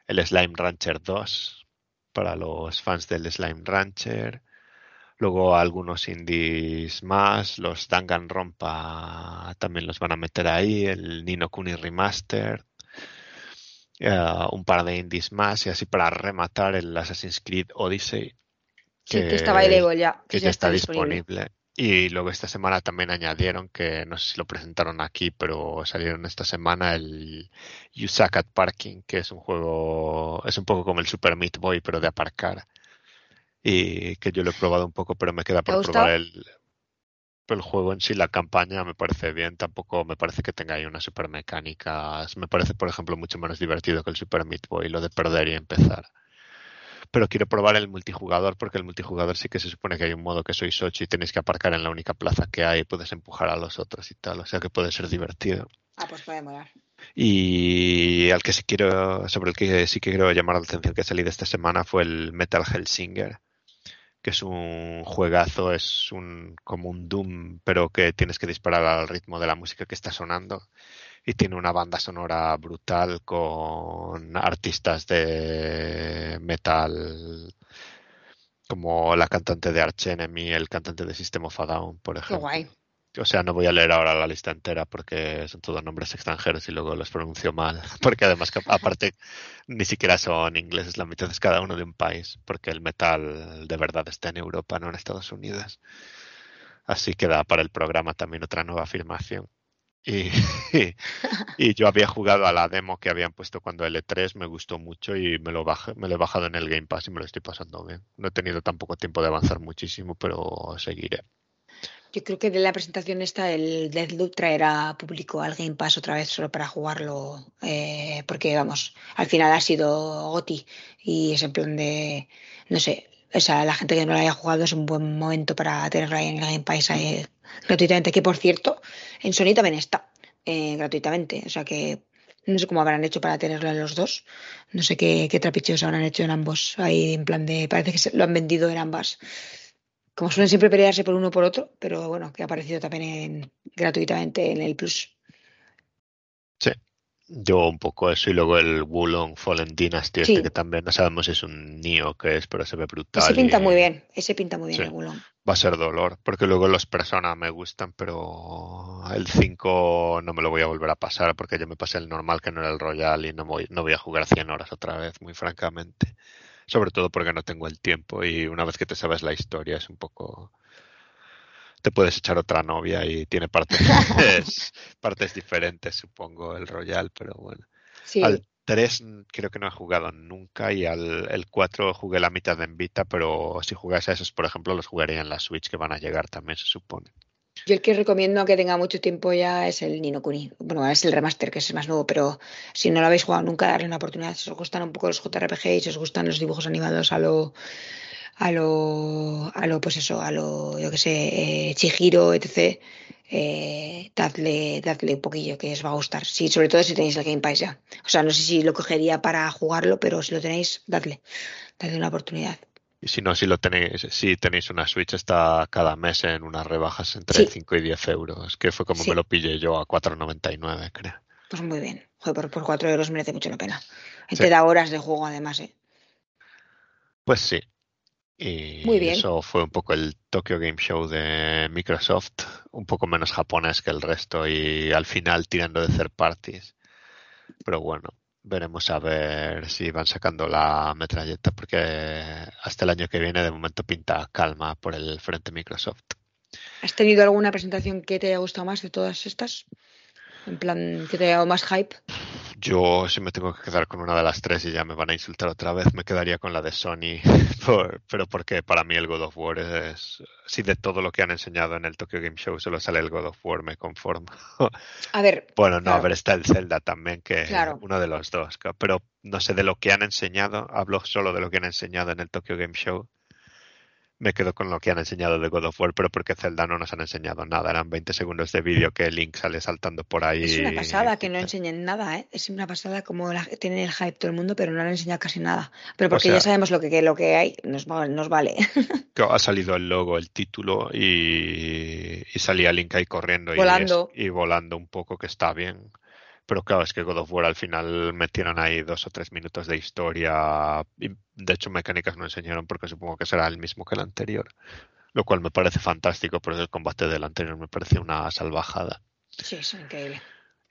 el Slime Rancher 2 para los fans del Slime Rancher. Luego algunos indies más, los Danganronpa también los van a meter ahí, el Nino Kuni Remaster, eh, un par de indies más y así para rematar el Assassin's Creed Odyssey. Que, sí, estaba ya. Que, ya, está, disponible. Y luego esta semana también añadieron que no sé si lo presentaron aquí, pero salieron esta semana el Yusakat Parking, que es un juego, es un poco como el Super Meat Boy, pero de aparcar y que yo lo he probado un poco, pero me queda por probar el, el juego en sí, la campaña me parece bien, tampoco me parece que tenga ahí una super mecánica. Me parece, por ejemplo, mucho menos divertido que el Super Meat Boy, lo de perder y empezar. Pero quiero probar el multijugador porque el multijugador sí que se supone que hay un modo que sois ocho y tenéis que aparcar en la única plaza que hay y puedes empujar a los otros y tal, o sea que puede ser divertido. Ah, pues puede molar. Y al que sí quiero, sobre el que sí que quiero llamar la atención que ha salido esta semana fue el Metal Hellsinger que es un juegazo, es un como un Doom, pero que tienes que disparar al ritmo de la música que está sonando. Y tiene una banda sonora brutal con artistas de metal como la cantante de Arch Enemy, el cantante de System of a Down, por ejemplo. O sea, no voy a leer ahora la lista entera porque son todos nombres extranjeros y luego los pronuncio mal. Porque además, aparte, ni siquiera son ingleses, la mitad es cada uno de un país, porque el metal de verdad está en Europa, no en Estados Unidos. Así que da para el programa también otra nueva afirmación. Y, yo había jugado a la demo que habían puesto cuando L3, me gustó mucho y me lo, bajé, me lo he bajado en el Game Pass y me lo estoy pasando bien. No he tenido tampoco tiempo de avanzar muchísimo, pero seguiré. Yo creo que de la presentación esta el Deathloop traerá público al Game Pass otra vez solo para jugarlo, eh, porque vamos, al final ha sido GOTI y es en plan de, no sé, o sea, la gente que no lo haya jugado es un buen momento para tenerlo ahí en el Game Pass eh, gratuitamente, que por cierto, en Sony también está eh, gratuitamente, o sea que no sé cómo habrán hecho para tenerlo en los dos, no sé qué, qué trapicheos habrán hecho en ambos, ahí en plan de, parece que se, lo han vendido en ambas como suelen siempre pelearse por uno por otro, pero bueno, que ha aparecido también gratuitamente en el Plus. Sí, yo un poco eso y luego el Wulong Fallen Dynasty, este que también no sabemos si es un Nio que es, pero se ve brutal. Ese pinta muy bien, ese pinta muy bien el Wulong. Va a ser dolor, porque luego los Persona me gustan, pero el 5 no me lo voy a volver a pasar porque yo me pasé el normal que no era el Royal y no voy, no voy a jugar 100 horas otra vez, muy francamente sobre todo porque no tengo el tiempo y una vez que te sabes la historia es un poco te puedes echar otra novia y tiene partes partes diferentes supongo el Royal pero bueno al 3 creo que no he jugado nunca y al el 4 jugué la mitad en Vita pero si jugase a esos por ejemplo los jugaría en la Switch que van a llegar también se supone yo el que recomiendo que tenga mucho tiempo ya es el Nino Kuni. Bueno, es el remaster, que es el más nuevo, pero si no lo habéis jugado nunca, darle una oportunidad. Si os gustan un poco los JRPG y si os gustan los dibujos animados a lo a lo, a lo pues eso, a lo, yo que sé, eh, Chihiro, etc., eh, dadle, dadle un poquillo que os va a gustar. Sí, sobre todo si tenéis el Game Pass ya. O sea, no sé si lo cogería para jugarlo, pero si lo tenéis, dadle, dadle una oportunidad. Y si no, si lo tenéis, si tenéis una Switch, está cada mes en unas rebajas entre 5 y 10 euros, que fue como me lo pillé yo a 4,99, creo. Pues muy bien. Joder, por, 4 euros merece mucho la pena. Y te da horas de juego además, ¿eh? Pues sí. Y muy bien. eso fue un poco el Tokyo Game Show de Microsoft, un poco menos japonés que el resto y al final tirando de third parties. Pero bueno, veremos a ver si van sacando la metralleta porque hasta el año que viene de momento pinta calma por el frente Microsoft. ¿Has tenido alguna presentación que te haya gustado más de todas estas? En plan, que te haya dado más hype. Yo, si me tengo que quedar con una de las tres y ya me van a insultar otra vez, me quedaría con la de Sony. pero porque para mí el God of War es. Si de todo lo que han enseñado en el Tokyo Game Show solo sale el God of War, me conformo. A ver. bueno, no, a ver, está el Zelda también, que uno de los dos. Pero no sé de lo que han enseñado, hablo solo de lo que han enseñado en el Tokyo Game Show me quedo con lo que han enseñado de God of War, pero porque Zelda no nos han enseñado nada. Eran 20 segundos de vídeo que Link sale saltando por ahí. Es una pasada que no enseñen nada, ¿eh? Es una pasada como la, tienen el hype todo el mundo, pero no han enseñado casi nada. Pero porque ya sabemos lo que, lo que hay, nos, nos vale. ha salido el logo, el título y, y salía Link ahí corriendo volando. Y, y volando un poco, que está bien. Pero claro, es que God of War al final metieron ahí dos o tres minutos de historia. Y de hecho, mecánicas no enseñaron porque supongo que será el mismo que el anterior. Lo cual me parece fantástico, pero el combate del anterior me parece una salvajada. Sí, es increíble.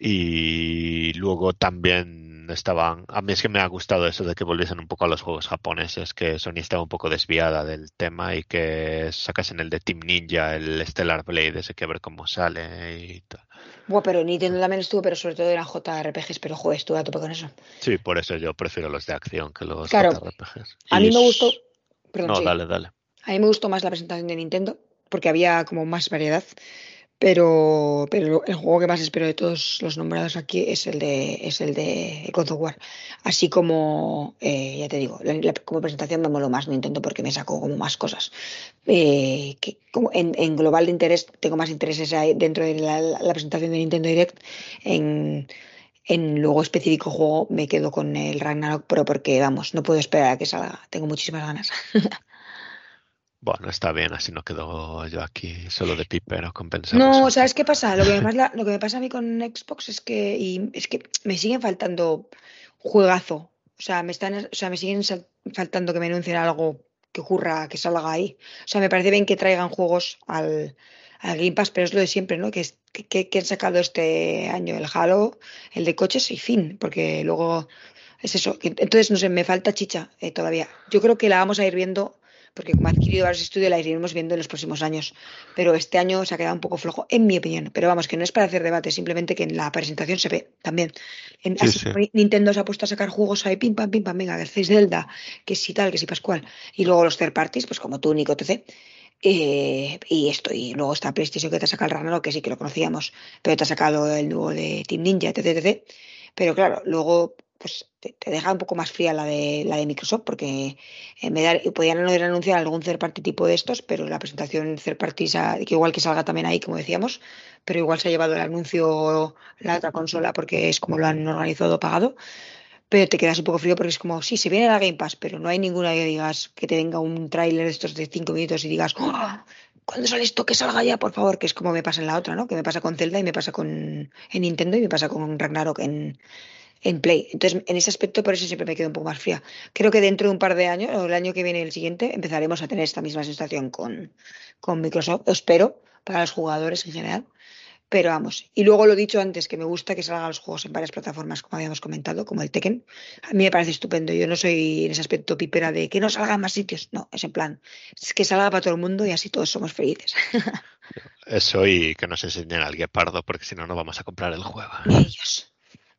Y luego también estaban. A mí es que me ha gustado eso de que volviesen un poco a los juegos japoneses, que Sony estaba un poco desviada del tema y que sacasen el de Team Ninja, el Stellar Blade, ese que a ver cómo sale y tal. Bueno, pero Nintendo también estuvo, pero sobre todo eran JRPGs, pero joder, estuve a tope con eso. Sí, por eso yo prefiero los de acción que los claro, JRPGs. A mí me gustó. Perdón, no, sí. dale, dale. A mí me gustó más la presentación de Nintendo, porque había como más variedad. Pero, pero el juego que más espero de todos los nombrados aquí es el de es el de God of War. Así como, eh, ya te digo, la, la, como presentación me moló más Nintendo porque me sacó como más cosas. Eh, que como en, en, global de interés tengo más intereses dentro de la, la presentación de Nintendo Direct. En, en luego específico juego me quedo con el Ragnarok, pero porque, vamos, no puedo esperar a que salga. Tengo muchísimas ganas. Bueno, está bien, así no quedo yo aquí solo de pipero compensando. No, ¿sabes qué pasa? Lo que, me pasa, lo que me pasa a mí con Xbox es que, y, es que me siguen faltando juegazo. O sea, me están, o sea, me siguen faltando que me anuncien algo que ocurra, que salga ahí. O sea, me parece bien que traigan juegos al, al Game Pass, pero es lo de siempre, ¿no? Que, que, que han sacado este año el Halo, el de coches y fin, porque luego es eso. Entonces, no sé, me falta chicha eh, todavía. Yo creo que la vamos a ir viendo porque como ha adquirido varios estudios la iremos viendo en los próximos años. Pero este año se ha quedado un poco flojo, en mi opinión. Pero vamos, que no es para hacer debate, simplemente que en la presentación se ve también. En, Sí, así sí. como Nintendo se ha puesto a sacar juegos ahí, pim, pam, pim, pam, venga, que hacéis Zelda, que si tal, que si Pascual. Y luego los third parties, pues como tú, Nico, etc. Eh, y esto, y luego está PlayStation que te ha sacado el Ragnarok, que sí que lo conocíamos, pero te ha sacado el nuevo de Team Ninja, etc, etc. Pero claro, luego pues te, deja un poco más fría la de la de Microsoft, porque en vez de, podían haber anunciado algún third party tipo de estos, pero la presentación third party, que igual que salga también ahí, como decíamos, pero igual se ha llevado el anuncio la otra consola porque es como lo han organizado pagado. Pero te quedas un poco frío porque es como, sí, se viene la Game Pass, pero no hay ninguna que digas que te venga un tráiler de estos de cinco minutos y digas, ¡Oh! ¿cuándo sale esto? Que salga ya, por favor, que es como me pasa en la otra, ¿no? Que me pasa con Zelda y me pasa con en Nintendo y me pasa con Ragnarok en, en Play. Entonces, en ese aspecto, por eso siempre me quedo un poco más fría. Creo que dentro de un par de años, o el año que viene el siguiente, empezaremos a tener esta misma sensación con, con Microsoft. Espero, para los jugadores en general. Pero vamos, y luego lo dicho antes, que me gusta que salgan los juegos en varias plataformas, como habíamos comentado, como el Tekken. A mí me parece estupendo. Yo no soy en ese aspecto pipera de que no salga en más sitios. No, es en plan, es que salga para todo el mundo y así todos somos felices. Eso y que nos enseñen al guepardo, porque si no, no vamos a comprar el juego. Ellos.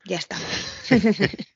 Ya está.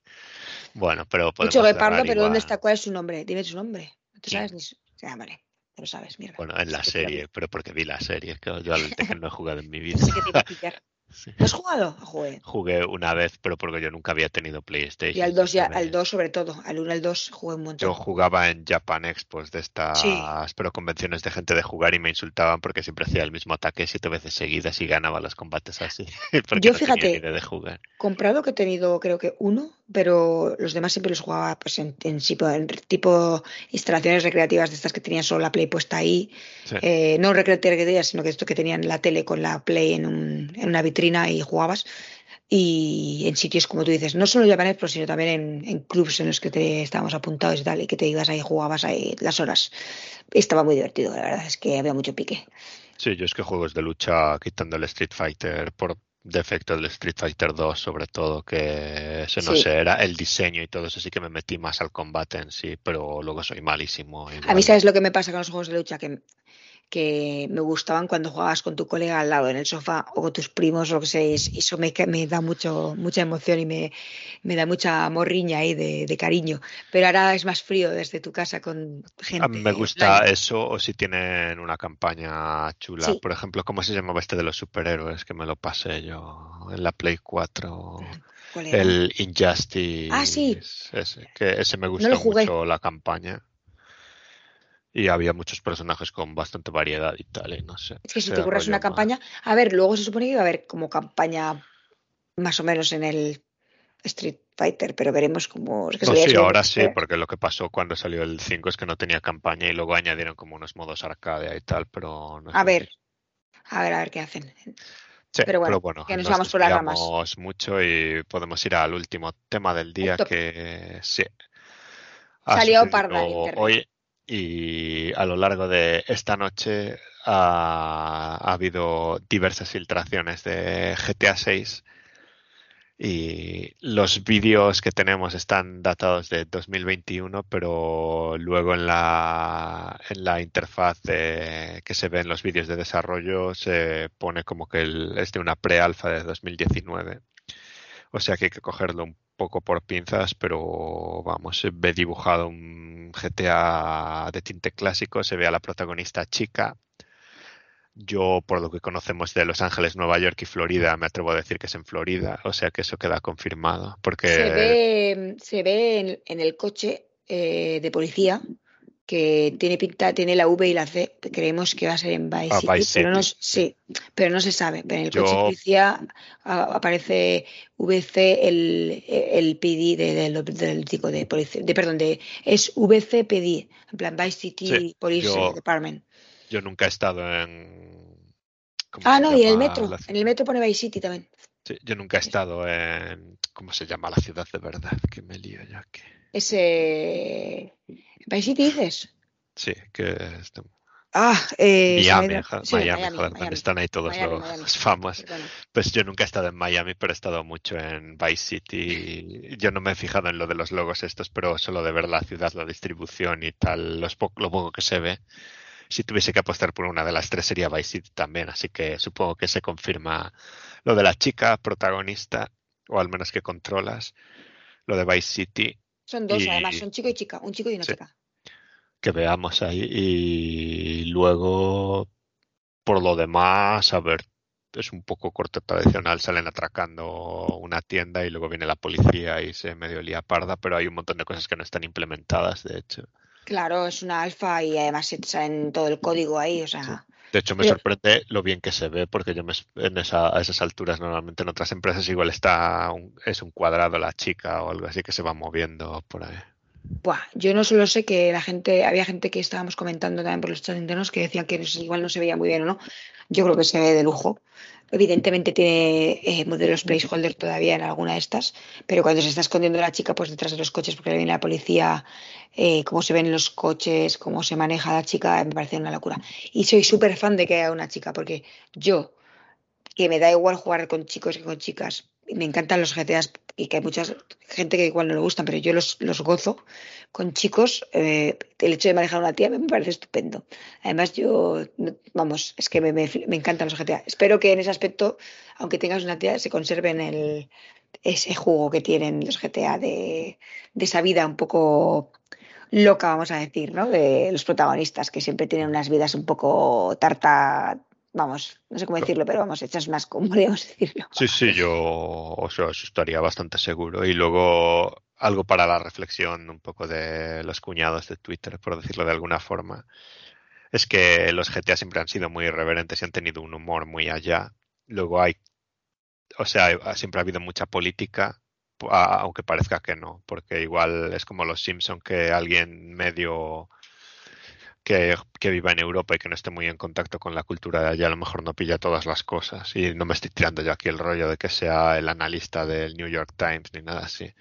bueno, pero podemos Dicho guepardo, pero igual. ¿dónde está? ¿Cuál es su nombre? Dime su nombre. ¿No te sabes ni su... Ah, vale. Te lo sabes, mierda. Bueno, en la serie, pero porque vi la serie. Que yo al Tekken no he jugado en mi vida. Sí que te iba a pillar. Sí. ¿No has jugado? Joder. Jugué una vez, pero porque yo nunca había tenido PlayStation. Y al 2, ya, al 2 sobre todo. Al 1 al 2 jugué un montón. Yo jugaba en Japan Expos de estas, Sí. pero convenciones de gente de jugar y me insultaban porque siempre hacía el mismo ataque siete veces seguidas y ganaba los combates así. Yo, no fíjate, de jugar. Comprado que he tenido creo que uno, pero los demás siempre los jugaba pues, en, en tipo, en tipo instalaciones recreativas de estas que tenían solo la Play puesta ahí. Sí. Eh, no recreativas, sino que esto que tenían la tele con la Play en, un, en una vitrina y jugabas. Y en sitios, como tú dices, no solo Japan Expo, sino también en, en clubs en los que te estábamos apuntados y tal, y que te ibas ahí, jugabas ahí las horas. Estaba muy divertido, la verdad, es que había mucho pique. Sí, yo es que juegos de lucha quitando el Street Fighter por defecto del Street Fighter 2 sobre todo que ese no Sí. sé era el diseño y todo eso sí que me metí más al combate en sí pero luego soy malísimo A mí, igual. ¿sabes lo que me pasa con los juegos de lucha? Que, que me gustaban cuando jugabas con tu colega al lado en el sofá o con tus primos o lo que sea. y Eso me, me da mucho, mucha emoción y me, me da mucha morriña ahí de, de cariño. Pero ahora es más frío desde tu casa con gente. A mí me gusta online. eso o si tienen una campaña chula. Sí. Por ejemplo, ¿cómo se llamaba este de los superhéroes? Que me lo pasé yo en la Play 4. ¿Cuál era? El Injustice. Ah, sí. Ese, que ese me gustó jugué. mucho la campaña. Y había muchos personajes con bastante variedad y tal, y no sé. Es que si te ocurras una más. campaña. A ver, luego se supone que iba a haber como campaña más o menos en el Street Fighter, pero veremos cómo. es que No, sí, ahora pues, sí, eh, porque lo que pasó cuando salió el 5 es que no tenía campaña y luego añadieron como unos modos arcade y tal, pero no A ver, a ver, a ver qué hacen. Sí, pero bueno, que nos vamos por las ramas. mucho y podemos ir al último tema del día que sí. ha Salió parda hoy y a lo largo de esta noche ha, ha habido diversas filtraciones de GTA 6 y los vídeos que tenemos están datados de 2021, pero luego en la, en la interfaz que se ve en los vídeos de desarrollo se pone como que el- es de una pre-alfa de 2019. O sea que hay que cogerlo un poco por pinzas, pero vamos, se ve dibujado un GTA de tinte clásico, se ve a la protagonista chica. Yo, por lo que conocemos de Los Ángeles, Nueva York y Florida, me atrevo a decir que es en Florida, o sea que eso queda confirmado, porque Se ve, se ve en, en el coche eh, de policía que tiene pinta, tiene la V y la C. Creemos que va a ser en Vice Ah, City, Vice pero no, City, sí, pero no se sabe. En el coche de Yo- policía a- aparece VC el, el PD de- del, del chico de policía, de, perdón, de, es VCPD, en plan Vice City Sí, Police yo- Department. yo nunca he estado en... ¿cómo Ah, no, y en el metro, en el metro pone Vice City también. Sí, yo nunca he estado en... ¿Cómo se llama la ciudad de verdad? Que me lío ya que... Ese Vice City dices. Sí, que Ah, eh, Miami, jo- sí, Miami, Miami, joder, Miami. están ahí todos Miami, los Miami. famosos. Perdona. Pues yo nunca he estado en Miami, pero he estado mucho en Vice City. Yo no me he fijado en lo de los logos estos, pero solo de ver la ciudad, la distribución y tal, los po- lo poco que se ve. Si tuviese que apostar por una de las tres sería Vice City también, así que supongo que se confirma lo de la chica protagonista, o al menos que controlas, lo de Vice City, Son dos, Y- además, son chico y chica, un chico y una Sí. chica. que veamos ahí. Y luego, por lo demás, a ver, es un poco corte tradicional, salen atracando una tienda y luego viene la policía y se medio lía parda, pero hay un montón de cosas que no están implementadas, de hecho. Claro, es una alfa y además se sale todo el código ahí, o sea, De hecho, me Pero- sorprende lo bien que se ve, porque yo me, en esa, a esas alturas normalmente en otras empresas igual está un- es un cuadrado la chica o algo así que se va moviendo por ahí. buah, yo no solo sé que la gente, había gente que estábamos comentando también por los chats internos que decían que igual no se veía muy bien o no. Yo creo que se ve de lujo. Evidentemente tiene eh, modelos placeholder todavía en alguna de estas, pero cuando se está escondiendo la chica pues detrás de los coches porque le viene la policía, eh, cómo se ven los coches, cómo se maneja la chica, me parece una locura. Y soy súper fan de que haya una chica, porque yo, que me da igual jugar con chicos que con chicas, me encantan los GTAs y que hay mucha gente que igual no le gustan, pero yo los, los gozo con chicos, eh, el hecho de manejar una tía me parece estupendo. Además, yo, vamos, es que me, me, encantan los GTA. Espero que en ese aspecto, aunque tengas una tía, se conserven el, ese juego que tienen los GTA de, de esa vida un poco loca, vamos a decir, ¿no? De los protagonistas, que siempre tienen unas vidas un poco tarta, vamos, no sé cómo decirlo, pero vamos, hechas unas, como podríamos decirlo. Sí, sí, yo o sea, eso estaría bastante seguro. Y luego algo para la reflexión un poco de los cuñados de Twitter, por decirlo de alguna forma. Es que los GTA siempre han sido muy irreverentes y han tenido un humor muy allá. Luego hay, o sea, siempre ha habido mucha política, aunque parezca que no, porque igual es como los Simpson que alguien medio que, que viva en Europa y que no esté muy en contacto con la cultura de allá, a lo mejor no pilla todas las cosas. Y no me estoy tirando yo aquí el rollo de que sea el analista del New York Times ni nada así.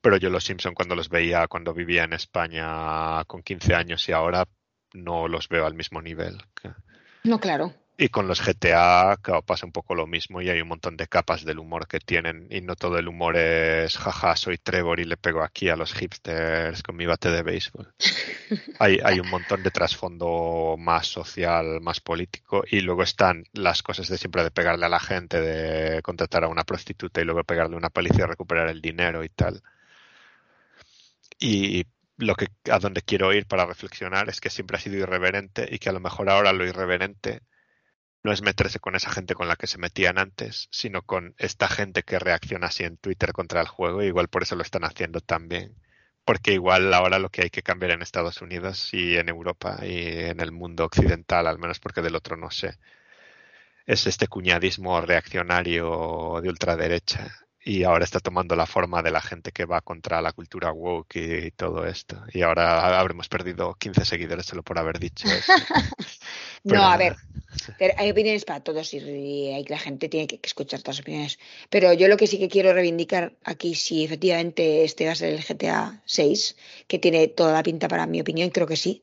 Pero yo los Simpson cuando los veía cuando vivía en España con 15 años y ahora no los veo al mismo nivel. No, claro. Y con los GTA, claro, pasa un poco lo mismo y hay un montón de capas del humor que tienen y no todo el humor es jaja, soy Trevor y le pego aquí a los hipsters con mi bate de béisbol. Hay, hay un montón de trasfondo más social, más político y luego están las cosas de siempre de pegarle a la gente, de contratar a una prostituta y luego pegarle a una policía y recuperar el dinero y tal. Y lo que a donde quiero ir para reflexionar es que siempre ha sido irreverente y que a lo mejor ahora lo irreverente no es meterse con esa gente con la que se metían antes, sino con esta gente que reacciona así en Twitter contra el juego, y igual por eso lo están haciendo también, Porque igual ahora lo que hay que cambiar en Estados Unidos y en Europa y en el mundo occidental, al menos porque del otro no sé, es este cuñadismo reaccionario de ultraderecha y ahora está tomando la forma de la gente que va contra la cultura woke y, todo esto. Y ahora habremos perdido 15 seguidores solo por haber dicho eso. no, a ver, hay opiniones para todos y la gente tiene que, escuchar todas las opiniones. Pero yo lo que sí que quiero reivindicar aquí, si efectivamente este va a ser el GTA 6, que tiene toda la pinta para mi opinión, creo que sí.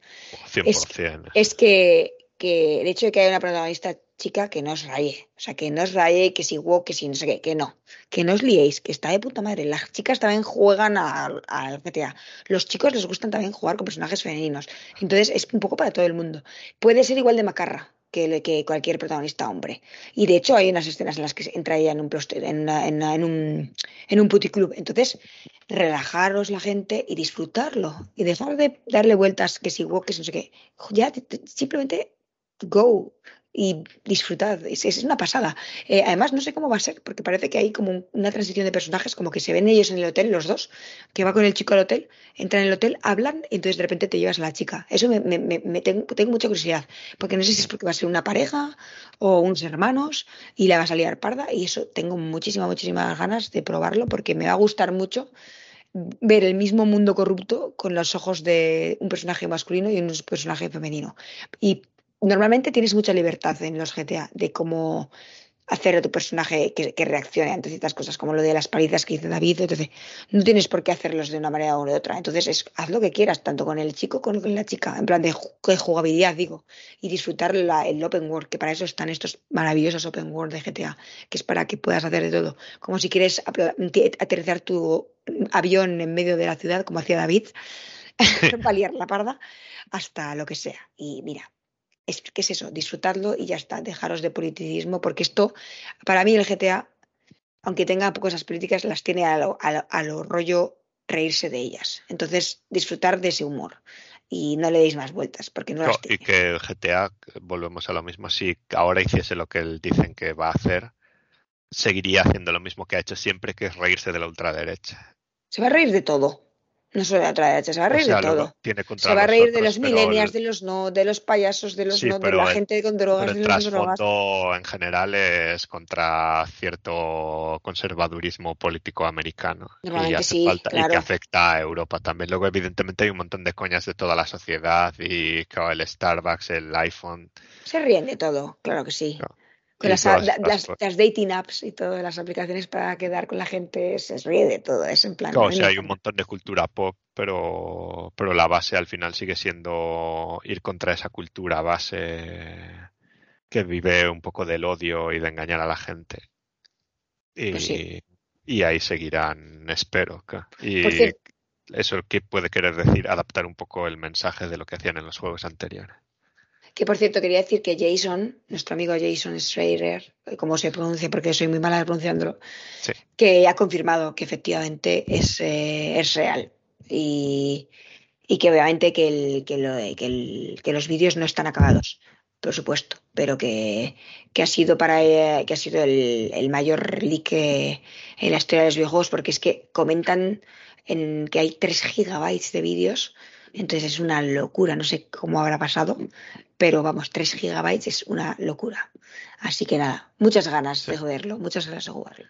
100%. Es, es que, que el hecho de que haya una protagonista chica que no os raye. O sea, que no os raye, que si wow, que si no sé qué, que no. Que no os liéis, que está de puta madre. Las chicas también juegan al, GTA. Los chicos les gustan también jugar con personajes femeninos. Entonces es un poco para todo el mundo. Puede ser igual de macarra que, que cualquier protagonista hombre. Y de hecho hay unas escenas en las que entra ella en un, en, en, un, en un puticlub. Entonces, relajaros la gente y disfrutarlo. Y dejar de darle vueltas que si wow, que si no sé qué. Ya simplemente go y disfrutad. Es, es una pasada. Eh, además, no sé cómo va a ser, porque parece que hay como una transición de personajes, como que se ven ellos en el hotel, los dos, que va con el chico al hotel, entran en el hotel, hablan, y entonces de repente te llevas a la chica. Eso me, tengo, mucha curiosidad, porque no sé si es porque va a ser una pareja o unos hermanos y la va a salir parda, y eso tengo muchísimas, muchísimas ganas de probarlo, porque me va a gustar mucho ver el mismo mundo corrupto con los ojos de un personaje masculino y un personaje femenino. Y normalmente tienes mucha libertad en los GTA de cómo hacer a tu personaje que, reaccione ante ciertas cosas, como lo de las palizas que dice David. Entonces, no tienes por qué hacerlos de una manera u otra. Entonces, es, haz lo que quieras, tanto con el chico como con la chica, en plan de, jugabilidad, digo, y disfrutar el open world, que para eso están estos maravillosos open world de GTA, que es para que puedas hacer de todo. Como si quieres aterrizar tu avión en medio de la ciudad, como hacía David, paliar la parda, hasta lo que sea. Y mira, es que es eso, disfrutadlo y ya está, dejaros de politicismo, porque esto, para mí el GTA, aunque tenga cosas políticas, las tiene a lo, a, lo, rollo reírse de ellas. Entonces, disfrutar de ese humor y no le deis más vueltas, porque no, las tiene. Y que el GTA, volvemos a lo mismo, si ahora hiciese lo que él dicen que va a hacer, seguiría haciendo lo mismo que ha hecho siempre, que es reírse de la ultraderecha. Se va a reír de todo. No solo de la derecha, se va a reír de todo. se va a reír de los millennials, de los no, de los payasos, de los no, de la gente con drogas, el trasfondo en general es contra cierto conservadurismo político americano y, hace falta, y que afecta a Europa también. Luego, evidentemente, hay un montón de coñas de toda la sociedad y el Starbucks, el iPhone. Se ríen de todo, claro que sí las, las, dating apps y todas las aplicaciones para quedar con la gente se ríe de todo, es en plan. o sea, hay un montón de cultura pop, pero, pero la base al final sigue siendo ir contra esa cultura base que vive un poco del odio y de engañar a la gente. Y, pues y ahí seguirán, espero. Y eso que puede querer decir adaptar un poco el mensaje de lo que hacían en los juegos anteriores. Que por cierto, quería decir que Jason, nuestro amigo Jason Schreier, como se pronuncia porque soy muy mala pronunciándolo, que ha confirmado que efectivamente es, eh, es real. Y, y, que obviamente que, el, que, lo, que, el, que los vídeos no están acabados, por supuesto, pero que, que ha sido para eh, que ha sido el, el mayor leak en la historia de los videojuegos, porque es que comentan en que hay 3 gigabytes de vídeos entonces es una locura, no sé cómo habrá pasado, pero vamos, 3 gigabytes es una locura. Así que nada, muchas ganas de joderlo, muchas ganas de jugarlo.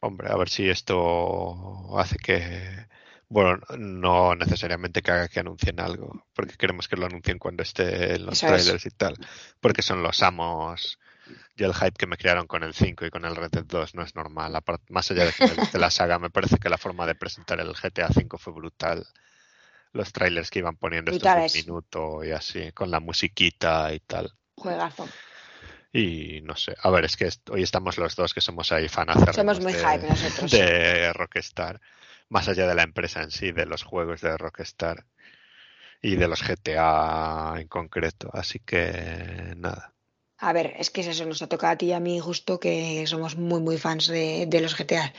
Hombre, a ver si esto hace que, bueno, no necesariamente que haga que anuncien algo, porque queremos que lo anuncien cuando esté en los trailers y tal, porque son los amos. Y el hype que me crearon con el 5 y con el Red Dead 2 no es normal. Más allá de, que de la saga, me parece que la forma de presentar el GTA 5 fue brutal los trailers que iban poniendo estos un minuto y así, con la musiquita y tal. Juegazo. Y no sé, a ver, es que hoy estamos los dos que somos ahí fanazos Somos muy de, hype nosotros. De Rockstar, más allá de la empresa en sí, de los juegos de Rockstar y de los GTA en concreto. Así que nada. A ver, es que eso nos ha tocado a ti y a mí justo que somos muy, muy fans de, los GTA.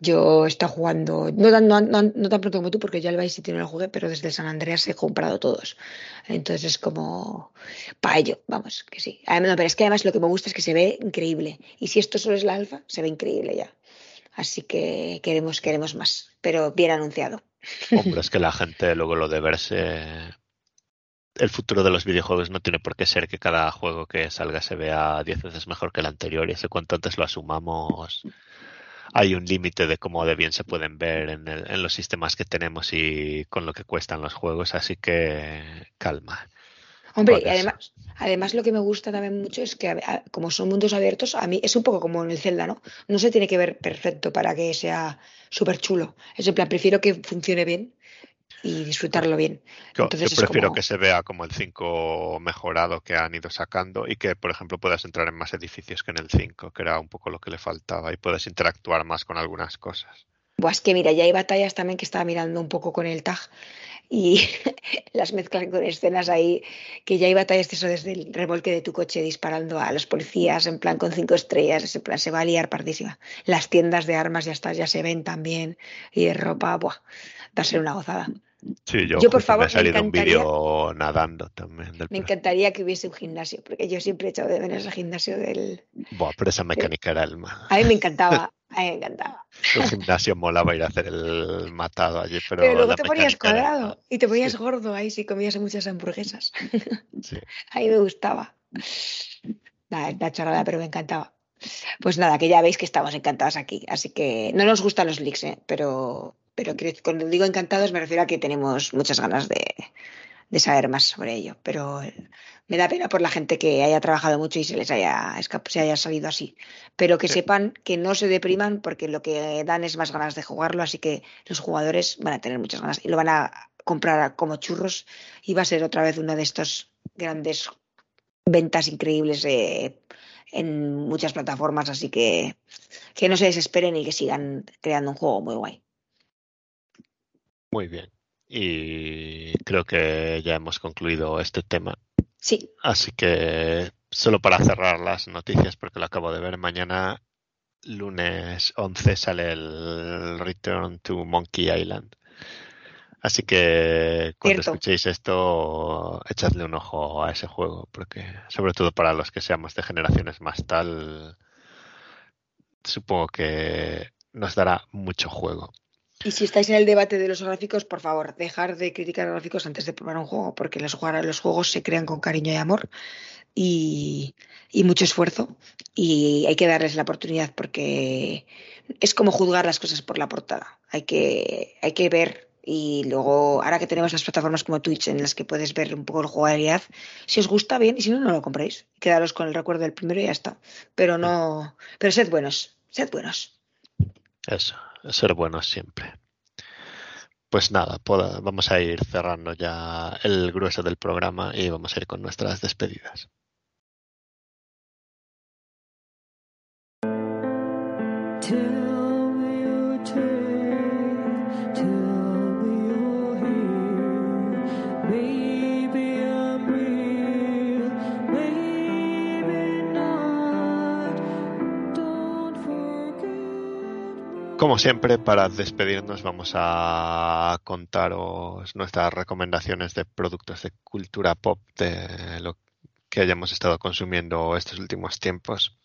Yo he estado jugando, no tan, no, no, pronto como tú, porque ya el Vice City no lo jugué, pero desde San Andreas he comprado todos. Entonces es como para ello, vamos, que sí. Además, pero es que además lo que me gusta es que se ve increíble. Y si esto solo es la alfa, se ve increíble ya. Así que queremos, queremos más, pero bien anunciado. Hombre, es que la gente luego lo de verse. El futuro de los videojuegos no tiene por qué ser que cada juego que salga se vea diez veces mejor que el anterior y ese cuanto antes lo asumamos. Hay un límite de cómo de bien se pueden ver en, en los sistemas que tenemos y con lo que cuestan los juegos, así que calma. Hombre, y además, además lo que me gusta también mucho es que como son mundos abiertos, a mí es un poco como en el Zelda, ¿no? No se tiene que ver perfecto para que sea súper chulo. Es en plan, prefiero que funcione bien y disfrutarlo bien. Entonces yo prefiero que se vea como el 5 mejorado que han ido sacando y que, por ejemplo, puedas entrar en más edificios que en el 5, que era un poco lo que le faltaba, y puedas interactuar más con algunas cosas. Pues que mira, ya hay batallas también que estaba mirando un poco con el tag y las mezclan con escenas ahí, que ya hay batallas de eso desde el remolque de tu coche disparando a los policías en plan con cinco estrellas, en plan se va a liar pardísima. Las tiendas de armas ya está, ya se ven también y de ropa, buah, va a ser una gozada. Sí, yo, por favor, me ha salido un vídeo nadando también. me encantaría que hubiese un gimnasio, porque yo siempre he echado de menos el gimnasio del. Buah, pero esa mecánica era el más. A mí me encantaba. A mí me encantaba. El gimnasio molaba ir a hacer el matado allí, pero. Pero luego te ponías cuadrado y te ponías gordo ahí si comías muchas hamburguesas. Sí. A mí me gustaba. Nada, la chorrada, pero me encantaba. Pues nada, que ya veis que estamos encantados aquí. Así que no nos gustan los leaks, ¿eh? pero, pero cuando digo encantados me refiero a que tenemos muchas ganas de, de saber más sobre ello. Pero me da pena por la gente que haya trabajado mucho y se les haya, se haya salido así. Pero que sepan que no se depriman porque lo que dan es más ganas de jugarlo, así que los jugadores van a tener muchas ganas y lo van a comprar como churros y va a ser otra vez una de estas grandes ventas increíbles en muchas plataformas, así que que no se desesperen y que sigan creando un juego muy guay. Muy bien. Y creo que ya hemos concluido este tema. Sí. Así que solo para cerrar las noticias, porque lo acabo de ver, mañana lunes 11 sale el Return to Monkey Island. Así que cuando escuchéis esto, echadle un ojo a ese juego, porque sobre todo para los que seamos de generaciones más tal, supongo que nos dará mucho juego. Y si estáis en el debate de los gráficos, por favor, dejar de criticar gráficos antes de probar un juego, porque los, los juegos se crean con cariño y amor y, mucho esfuerzo. Y hay que darles la oportunidad porque es como juzgar las cosas por la portada. Hay que, hay que ver y luego, ahora que tenemos las plataformas como Twitch en las que puedes ver un poco la jugabilidad, si os gusta bien y si no, no lo compréis. Quedaros con el recuerdo del primero y ya está. Pero no, pero sed buenos, sed buenos. Eso, ser buenos siempre. Pues nada, vamos a ir cerrando ya el grueso del programa y vamos a ir con nuestras despedidas. Como siempre, para despedirnos vamos a contaros nuestras recomendaciones de productos de cultura pop de lo que hayamos estado consumiendo estos últimos tiempos.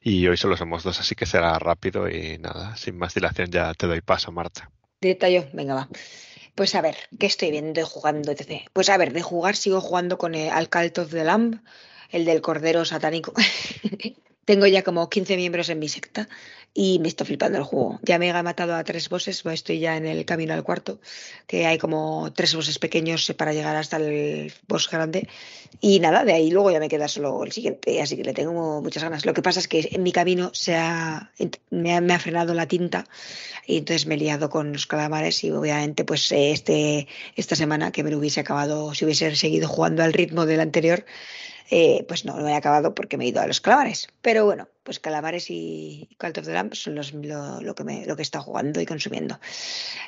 Y hoy solo somos dos, así que será rápido y nada, sin más dilación ya te doy paso, Marta. Directa yo, venga va. Pues a ver, ¿qué estoy viendo y jugando? Etc. Pues a ver, de jugar sigo jugando con el Alcalt of the Lamb, el del Cordero Satánico. Tengo ya como 15 miembros en mi secta y me está flipando el juego. Ya me he matado a tres bosses, estoy ya en el camino al cuarto, que hay como tres bosses pequeños para llegar hasta el boss grande. Y nada, de ahí luego ya me queda solo el siguiente, así que le tengo muchas ganas. Lo que pasa es que en mi camino se ha, me, ha, frenado la tinta y entonces me he liado con los calamares y obviamente pues este, esta semana que me lo hubiese acabado, si hubiese seguido jugando al ritmo del anterior, eh, pues no, lo he acabado porque me he ido a los calamares. Pero bueno, pues calamares y Cult of the Lamb son los, lo, que me, lo estado jugando y consumiendo.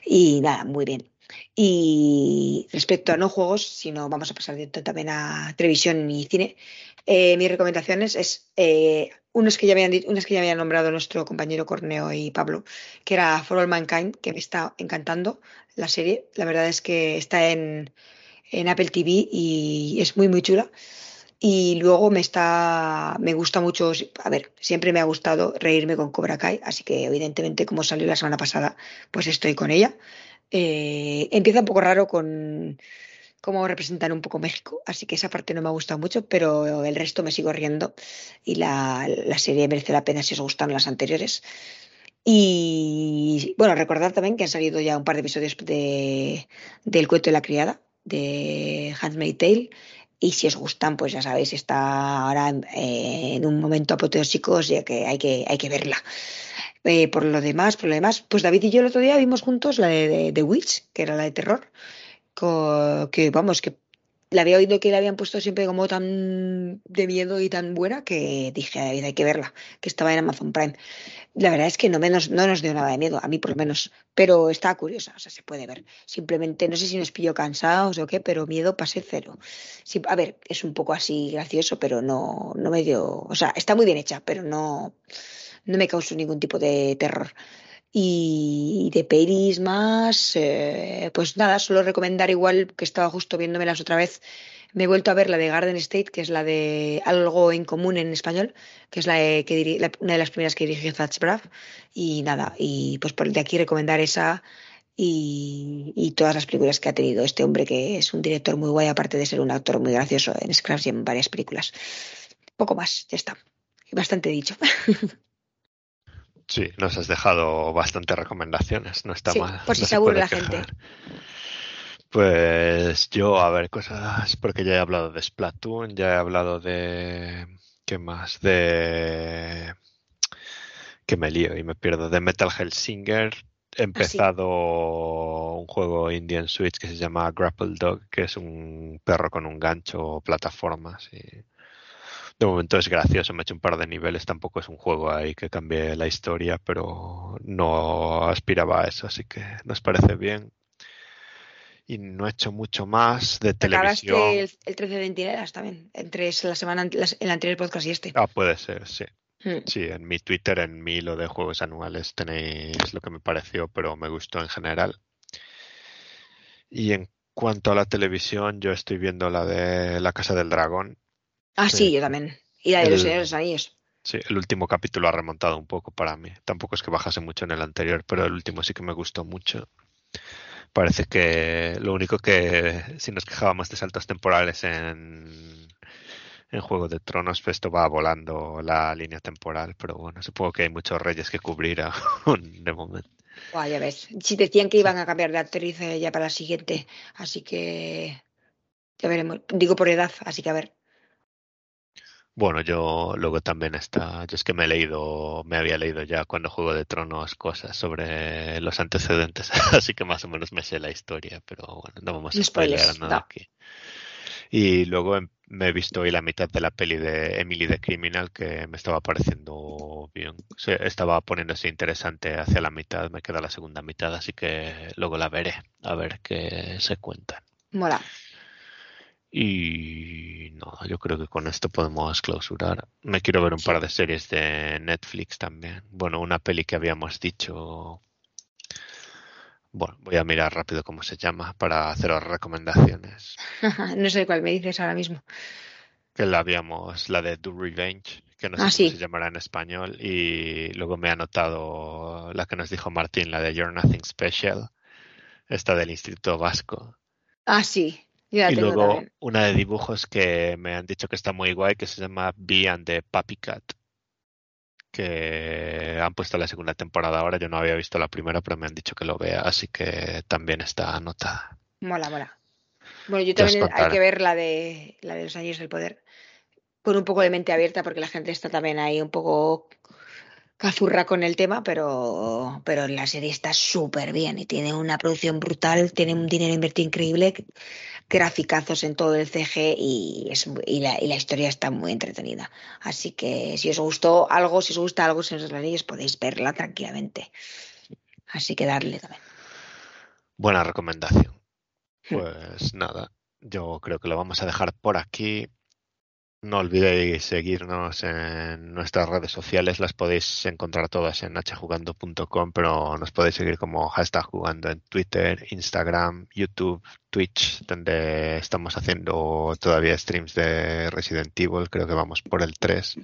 Y nada, muy bien. Y respecto a no juegos, sino vamos a pasar también a televisión y cine, eh, mis recomendaciones es eh, unos que ya habían unas que ya habían nombrado nuestro compañero Corneo y Pablo, que era For All Mankind, que me está encantando la serie. La verdad es que está en, en Apple TV y es muy muy chula. Y luego me está, me gusta mucho, a ver, siempre me ha gustado reírme con Cobra Kai, así que evidentemente como salió la semana pasada, pues estoy con ella. Eh, empieza un poco raro con cómo representan un poco México, así que esa parte no me ha gustado mucho, pero el resto me sigo riendo y la, la serie merece la pena si os gustan las anteriores. Y bueno, recordad también que han salido ya un par de episodios de, del cuento de la criada, de Handmaid's Tale. Y si os gustan, pues ya sabéis, está ahora en, en un momento apoteósico, ya que hay que, hay que verla. Eh, por lo demás, por lo demás, pues David y yo el otro día vimos juntos la de The Witch, que era la de terror, que vamos, que la había oído que la habían puesto siempre como tan de miedo y tan buena que dije, hay que verla, que estaba en Amazon Prime. La verdad es que no, menos, no nos dio nada de miedo, a mí por lo menos, pero está curiosa, o sea, se puede ver. Simplemente, no sé si nos pilló cansados o qué, pero miedo pasé cero. A ver, es un poco así gracioso, pero no, no me dio, o sea, está muy bien hecha, pero no, no me causó ningún tipo de terror. Y de pelis más, eh, pues nada, solo recomendar igual que estaba justo viéndomelas otra vez. Me he vuelto a ver la de Garden State, que es la de Algo en Común en español, que es la, de, que la, una de las primeras que dirigió Zach Braff. Y nada, y pues por de aquí recomendar esa y, y, todas las películas que ha tenido este hombre, que es un director muy guay, aparte de ser un actor muy gracioso en Scraps y en varias películas. Poco más, ya está. Bastante dicho. Sí, nos has dejado bastantes recomendaciones, no está sí, mal. Por si no se aburre la quejar. gente. Pues yo, a ver, cosas, porque ya he hablado de Splatoon, ya he hablado de... ¿Qué más? De... Que me lío y me pierdo. De Metal Hellsinger. He empezado un juego indie en Switch que se llama Grapple Dog, que es un perro con un gancho, plataformas y de momento es gracioso, me he hecho un par de niveles, tampoco es un juego ahí que cambie la historia, pero no aspiraba a eso, así que nos parece bien. Y no he hecho mucho más de televisión. El, el 13 de veintineras también, entre la semana, el anterior podcast y este. Ah, puede ser, sí. Mm. Sí, en mi Twitter, en mi hilo de juegos anuales tenéis lo que me pareció, pero me gustó en general. Y en cuanto a la televisión, yo estoy viendo la de La Casa del Dragón. Ah, Sí. sí, yo también. Y la de los señores anillos. Sí, el último capítulo ha remontado un poco para mí. Tampoco es que bajase mucho en el anterior, pero el último sí que me gustó mucho. Parece que lo único que si nos quejábamos de saltos temporales en, en Juego de Tronos, pues esto va volando la línea temporal, pero bueno, supongo que hay muchos reyes que cubrir aún de momento. Buah, ya ves. Si decían que iban a cambiar de actriz eh, ya para la siguiente, así que ya veremos. Digo por edad, así que a ver. Bueno, yo luego también está, yo es que me he leído, me había leído ya cuando Juego de Tronos cosas sobre los antecedentes, así que más o menos me sé la historia, pero bueno, no vamos a spoilear nada no. aquí. Y luego em- me he visto hoy la mitad de la peli de Emily the Criminal que me estaba pareciendo bien, se- estaba poniéndose interesante hacia la mitad, me queda la segunda mitad, así que luego la veré, a ver qué se cuentan. Mola. Y no, yo creo que con esto podemos clausurar. Me quiero ver un par de series de Netflix también. Bueno, una peli que habíamos dicho. Bueno, voy a mirar rápido cómo se llama para haceros recomendaciones. no sé cuál me dices ahora mismo. Que la habíamos, la de Do Revenge, que no sé Ah, cómo sí. se llamará en español. Y luego me he anotado la que nos dijo Martín, la de You're Nothing Special, esta del Instituto Vasco. Ah, sí. Yo la Y tengo luego también. una de dibujos que me han dicho que está muy guay, que se llama Bee and the Puppy Cat, que han puesto la segunda temporada ahora. Yo no había visto la primera, pero me han dicho que lo vea, así que también está anotada. Mola, mola. Bueno, yo también hay que ver la de la de los años del poder con un poco de mente abierta porque la gente está también ahí un poco cazurra con el tema, pero, pero la serie está súper bien y tiene una producción brutal, tiene un dinero invertido increíble, graficazos en todo el CG y, es, y, la, y la historia está muy entretenida. Así que si os gustó algo, si os gusta algo, si os anillos, podéis verla tranquilamente. Así que darle también. Buena recomendación. Hmm. Pues nada, yo creo que lo vamos a dejar por aquí. No olvidéis seguirnos en nuestras redes sociales, las podéis encontrar todas en hjugando.com, pero nos podéis seguir como hashtag jugando en Twitter, Instagram, YouTube, Twitch, donde estamos haciendo todavía streams de Resident Evil, creo que vamos por el 3.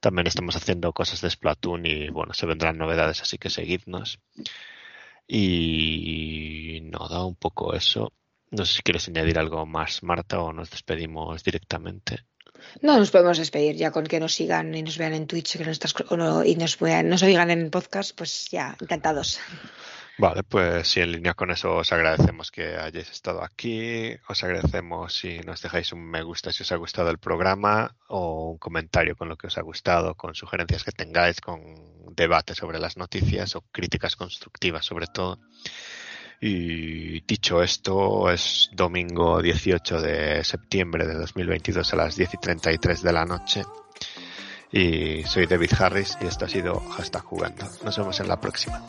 También estamos haciendo cosas de Splatoon y bueno, se vendrán novedades, así que seguidnos. Y nada, un poco eso. No sé si quieres añadir algo más, Marta, o nos despedimos directamente. No, nos podemos despedir ya con que nos sigan y nos vean en Twitch nos y nos, nos oigan en podcast, pues ya, encantados. Vale, pues si en línea con eso os agradecemos que hayáis estado aquí, os agradecemos si nos dejáis un me gusta si os ha gustado el programa o un comentario con lo que os ha gustado, con sugerencias que tengáis, con debate sobre las noticias o críticas constructivas sobre todo. Y dicho esto, es domingo 18 de septiembre de 2022 a las 10 y 33 de la noche. Y soy David Harris y esto ha sido Hashtag Jugando. Nos vemos en la próxima.